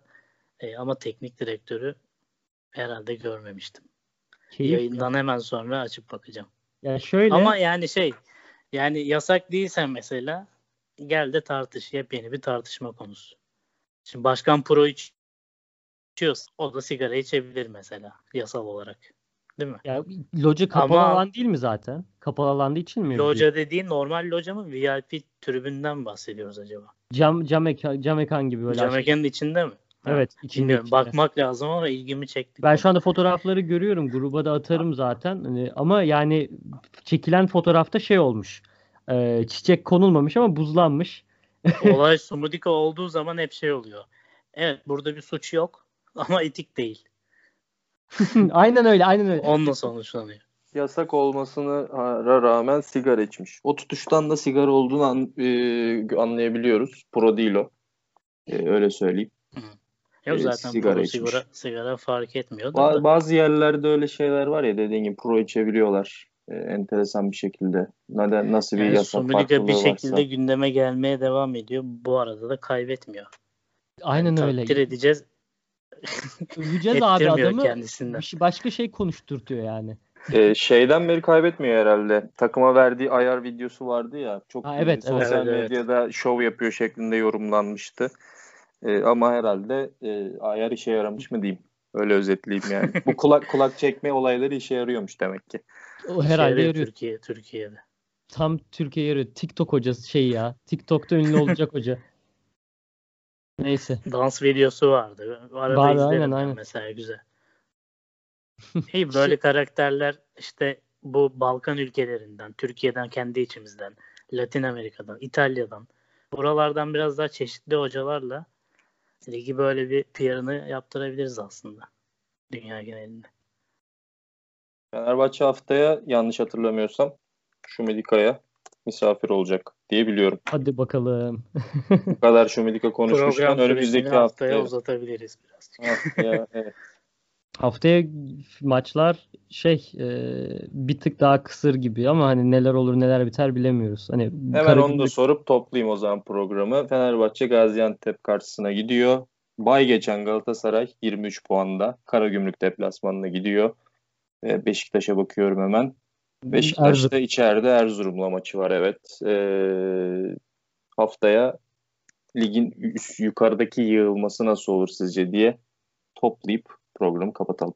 S3: e, ama teknik direktörü herhalde görmemiştim.
S2: Keyif.
S3: Yayından hemen sonra açıp bakacağım.
S2: Ya şöyle
S3: Ama yani şey yani yasak değilsen mesela gel de tartış. Yepyeni bir tartışma konusu. Şimdi başkan pro iç- içiyorsa o da sigara içebilir mesela yasal olarak. Değil mi?
S2: ya, loca kapalı
S3: Ama-
S2: alan değil mi zaten? Kapalı alanda içilmiyor. mu?
S3: Loca dediğin normal loca mı? VIP tribünden bahsediyoruz acaba?
S2: Cam, cam, eka- cam ekan gibi böyle.
S3: Cam mekanın içinde mi?
S2: Evet.
S3: Bilmiyorum.
S2: içinde.
S3: Bakmak lazım ama ilgimi çekti.
S2: Ben şu anda fotoğrafları görüyorum. Gruba da atarım zaten. Hani ama yani çekilen fotoğrafta şey olmuş. Ee, çiçek konulmamış ama buzlanmış.
S3: Olay Sumudika olduğu zaman hep şey oluyor. Evet burada bir suç yok ama etik değil.
S2: aynen öyle, aynen öyle.
S3: Onunla sonuçlanıyor.
S1: Yasak olmasına rağmen sigara içmiş. O tutuştan da sigara olduğunu an- e, anlayabiliyoruz. Pro değil o. E, öyle söyleyeyim.
S3: Yok
S1: Evet,
S3: zaten
S1: sigara
S3: pro
S1: içmiş.
S3: sigara, sigara fark etmiyor da.
S1: Ba- bazı yerlerde öyle şeyler var ya dediğin gibi pro içebiliyorlar. E, enteresan bir şekilde. Neden nasıl bir
S3: Yani
S1: yasak
S3: Sumudika
S1: farklılığı
S3: bir
S1: varsa.
S3: şekilde gündeme gelmeye devam ediyor. Bu arada da kaybetmiyor.
S2: Aynen
S3: Yani
S2: öyle.
S3: Takdir edeceğiz.
S2: Öveceğiz abi adamı.
S3: kendisinden.
S2: Bir şey, başka şey konuşturtuyor yani.
S1: E, şeyden beri kaybetmiyor herhalde. Takıma verdiği ayar videosu vardı ya. Çok
S2: Ha, evet, evet.
S1: sosyal
S3: Evet, evet.
S1: medyada şov yapıyor şeklinde yorumlanmıştı. E, ama herhalde e, ayar işe yaramış mı diyeyim. Öyle özetleyeyim yani. Bu kulak kulak çekme olayları işe yarıyormuş demek ki.
S2: O herhalde
S3: Şey,
S2: yarıyor.
S3: Türkiye, Türkiye'de.
S2: Tam Türkiye yarıyor. TikTok hocası şey ya. TikTok'ta ünlü olacak hoca. Neyse.
S3: Dans videosu vardı. Arada
S2: Vardı,
S3: izlerim
S2: aynen, aynen.
S3: mesela güzel. İyi böyle karakterler işte bu Balkan ülkelerinden, Türkiye'den kendi içimizden, Latin Amerika'dan, İtalya'dan buralardan biraz daha çeşitli hocalarla ligi böyle bir PR'ını yaptırabiliriz aslında dünya genelinde.
S1: Fenerbahçe haftaya yanlış hatırlamıyorsam Şumedika'ya misafir olacak diye biliyorum.
S2: Hadi bakalım.
S1: Bu kadar Şumedika konuşmuşken önümüzdeki
S3: haftaya
S1: haftaya,
S3: uzatabiliriz birazcık.
S1: haftaya evet.
S2: Haftaya maçlar şey e, bir tık daha kısır gibi ama hani neler olur neler biter bilemiyoruz. Hani
S1: Hemen onu da
S2: Karagümrük-
S1: sorup toplayayım o zaman programı. Fenerbahçe Gaziantep karşısına gidiyor. Bay geçen Galatasaray 23 puanda. Karagümrük deplasmanına gidiyor. Ve Beşiktaş'a bakıyorum hemen. Beşiktaş'ta
S2: Erzurum.
S1: içeride Erzurum'la maçı var evet. Ee, haftaya ligin üst, yukarıdaki yığılması nasıl olur sizce diye toplayıp programı kapatalım.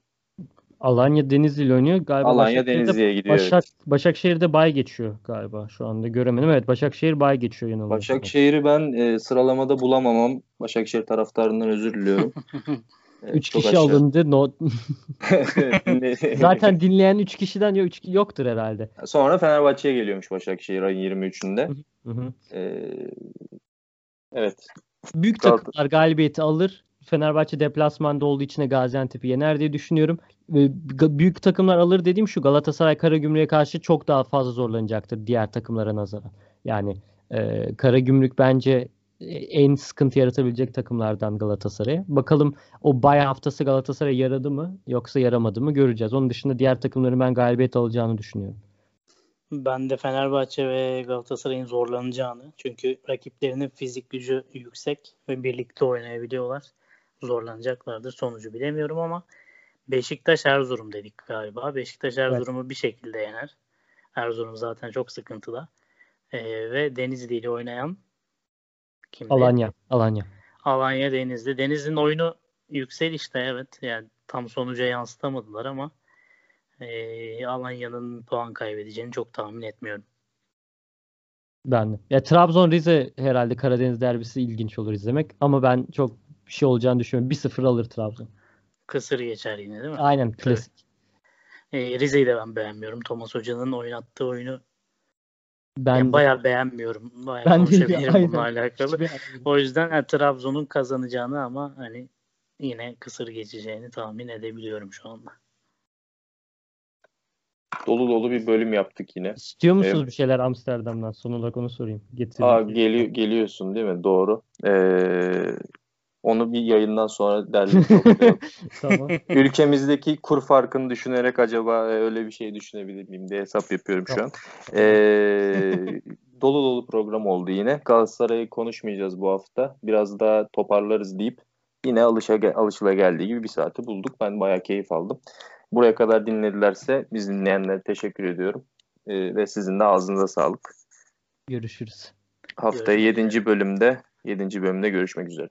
S2: Alanya Denizli ile oynuyor. Galiba
S1: Alanya Denizli'ye gidiyor.
S2: Başak, Başakşehir'de bay geçiyor galiba şu anda göremedim. Evet Başakşehir bay geçiyor yanılmıyorsam.
S1: Başakşehir'i ben e, sıralamada bulamamam. Başakşehir taraftarından özür diliyorum. E,
S2: 3
S1: çok
S2: kişi
S1: aşağı.
S2: alındı. No, zaten dinleyen 3 kişiden yok, üç- yoktur herhalde.
S1: Sonra Fenerbahçe'ye geliyormuş Başakşehir ayın 23'ünde.
S2: Hı hı.
S1: E, evet.
S2: Büyük takımlar galibiyeti alır. Fenerbahçe deplasmanda olduğu için de Gaziantep'i yener diye düşünüyorum. Büyük takımlar alır dediğim şu Galatasaray Karagümrük'e karşı çok daha fazla zorlanacaktır diğer takımlara nazaran. Yani e, Karagümrük bence en sıkıntı yaratabilecek takımlardan Galatasaray'a. Bakalım o bay haftası Galatasaray'a yaradı mı yoksa yaramadı mı göreceğiz. Onun dışında diğer takımların ben galibiyet alacağını düşünüyorum.
S3: Ben de Fenerbahçe ve Galatasaray'ın zorlanacağını. Çünkü rakiplerinin fizik gücü yüksek ve birlikte oynayabiliyorlar. Zorlanacaklardır. Sonucu bilemiyorum ama Beşiktaş Erzurum dedik galiba. Beşiktaş Erzurum'u evet. bir şekilde yener. Erzurum zaten çok sıkıntıda. Ee, ve Denizli ile oynayan
S2: kimdi? Alanya. Alanya.
S3: Alanya Denizli. Denizli'nin oyunu yükselişte evet. Yani tam sonuca yansıtamadılar ama e, Alanya'nın puan kaybedeceğini çok tahmin etmiyorum.
S2: Ben de. Ya Trabzon Rize herhalde Karadeniz derbisi ilginç olur izlemek ama ben çok bir şey olacağını düşünmüyorum. 1-0 alır Trabzon.
S3: Kısır geçer yine değil mi?
S2: Aynen klasik.
S3: E, Rize'yi de ben beğenmiyorum. Thomas Hoca'nın oynattığı oyunu ben yani bayağı beğenmiyorum. Bayağı ben konuşabilirim de, bununla alakalı. o yüzden yani, Trabzon'un kazanacağını ama hani yine kısır geçeceğini tahmin edebiliyorum şu anda.
S1: Dolu dolu bir bölüm yaptık yine.
S2: İstiyor musunuz ee, bir şeyler Amsterdam'dan? Son olarak onu sorayım.
S1: Getireyim. Aa, geliyor, geliyorsun değil mi? Doğru. Ee, onu bir yayından sonra derli tamam. Ülkemizdeki kur farkını düşünerek acaba e, öyle bir şey düşünebilir miyim diye hesap yapıyorum şu an. Ee, dolu dolu program oldu yine. Galatasaray'ı konuşmayacağız bu hafta. Biraz daha toparlarız deyip yine alışa, alışıla geldiği gibi bir saati bulduk. Ben bayağı keyif aldım. Buraya kadar dinledilerse biz dinleyenlere teşekkür ediyorum. Ee, ve sizin de ağzınıza sağlık.
S2: Görüşürüz.
S1: Haftaya 7. bölümde 7. bölümde görüşmek üzere.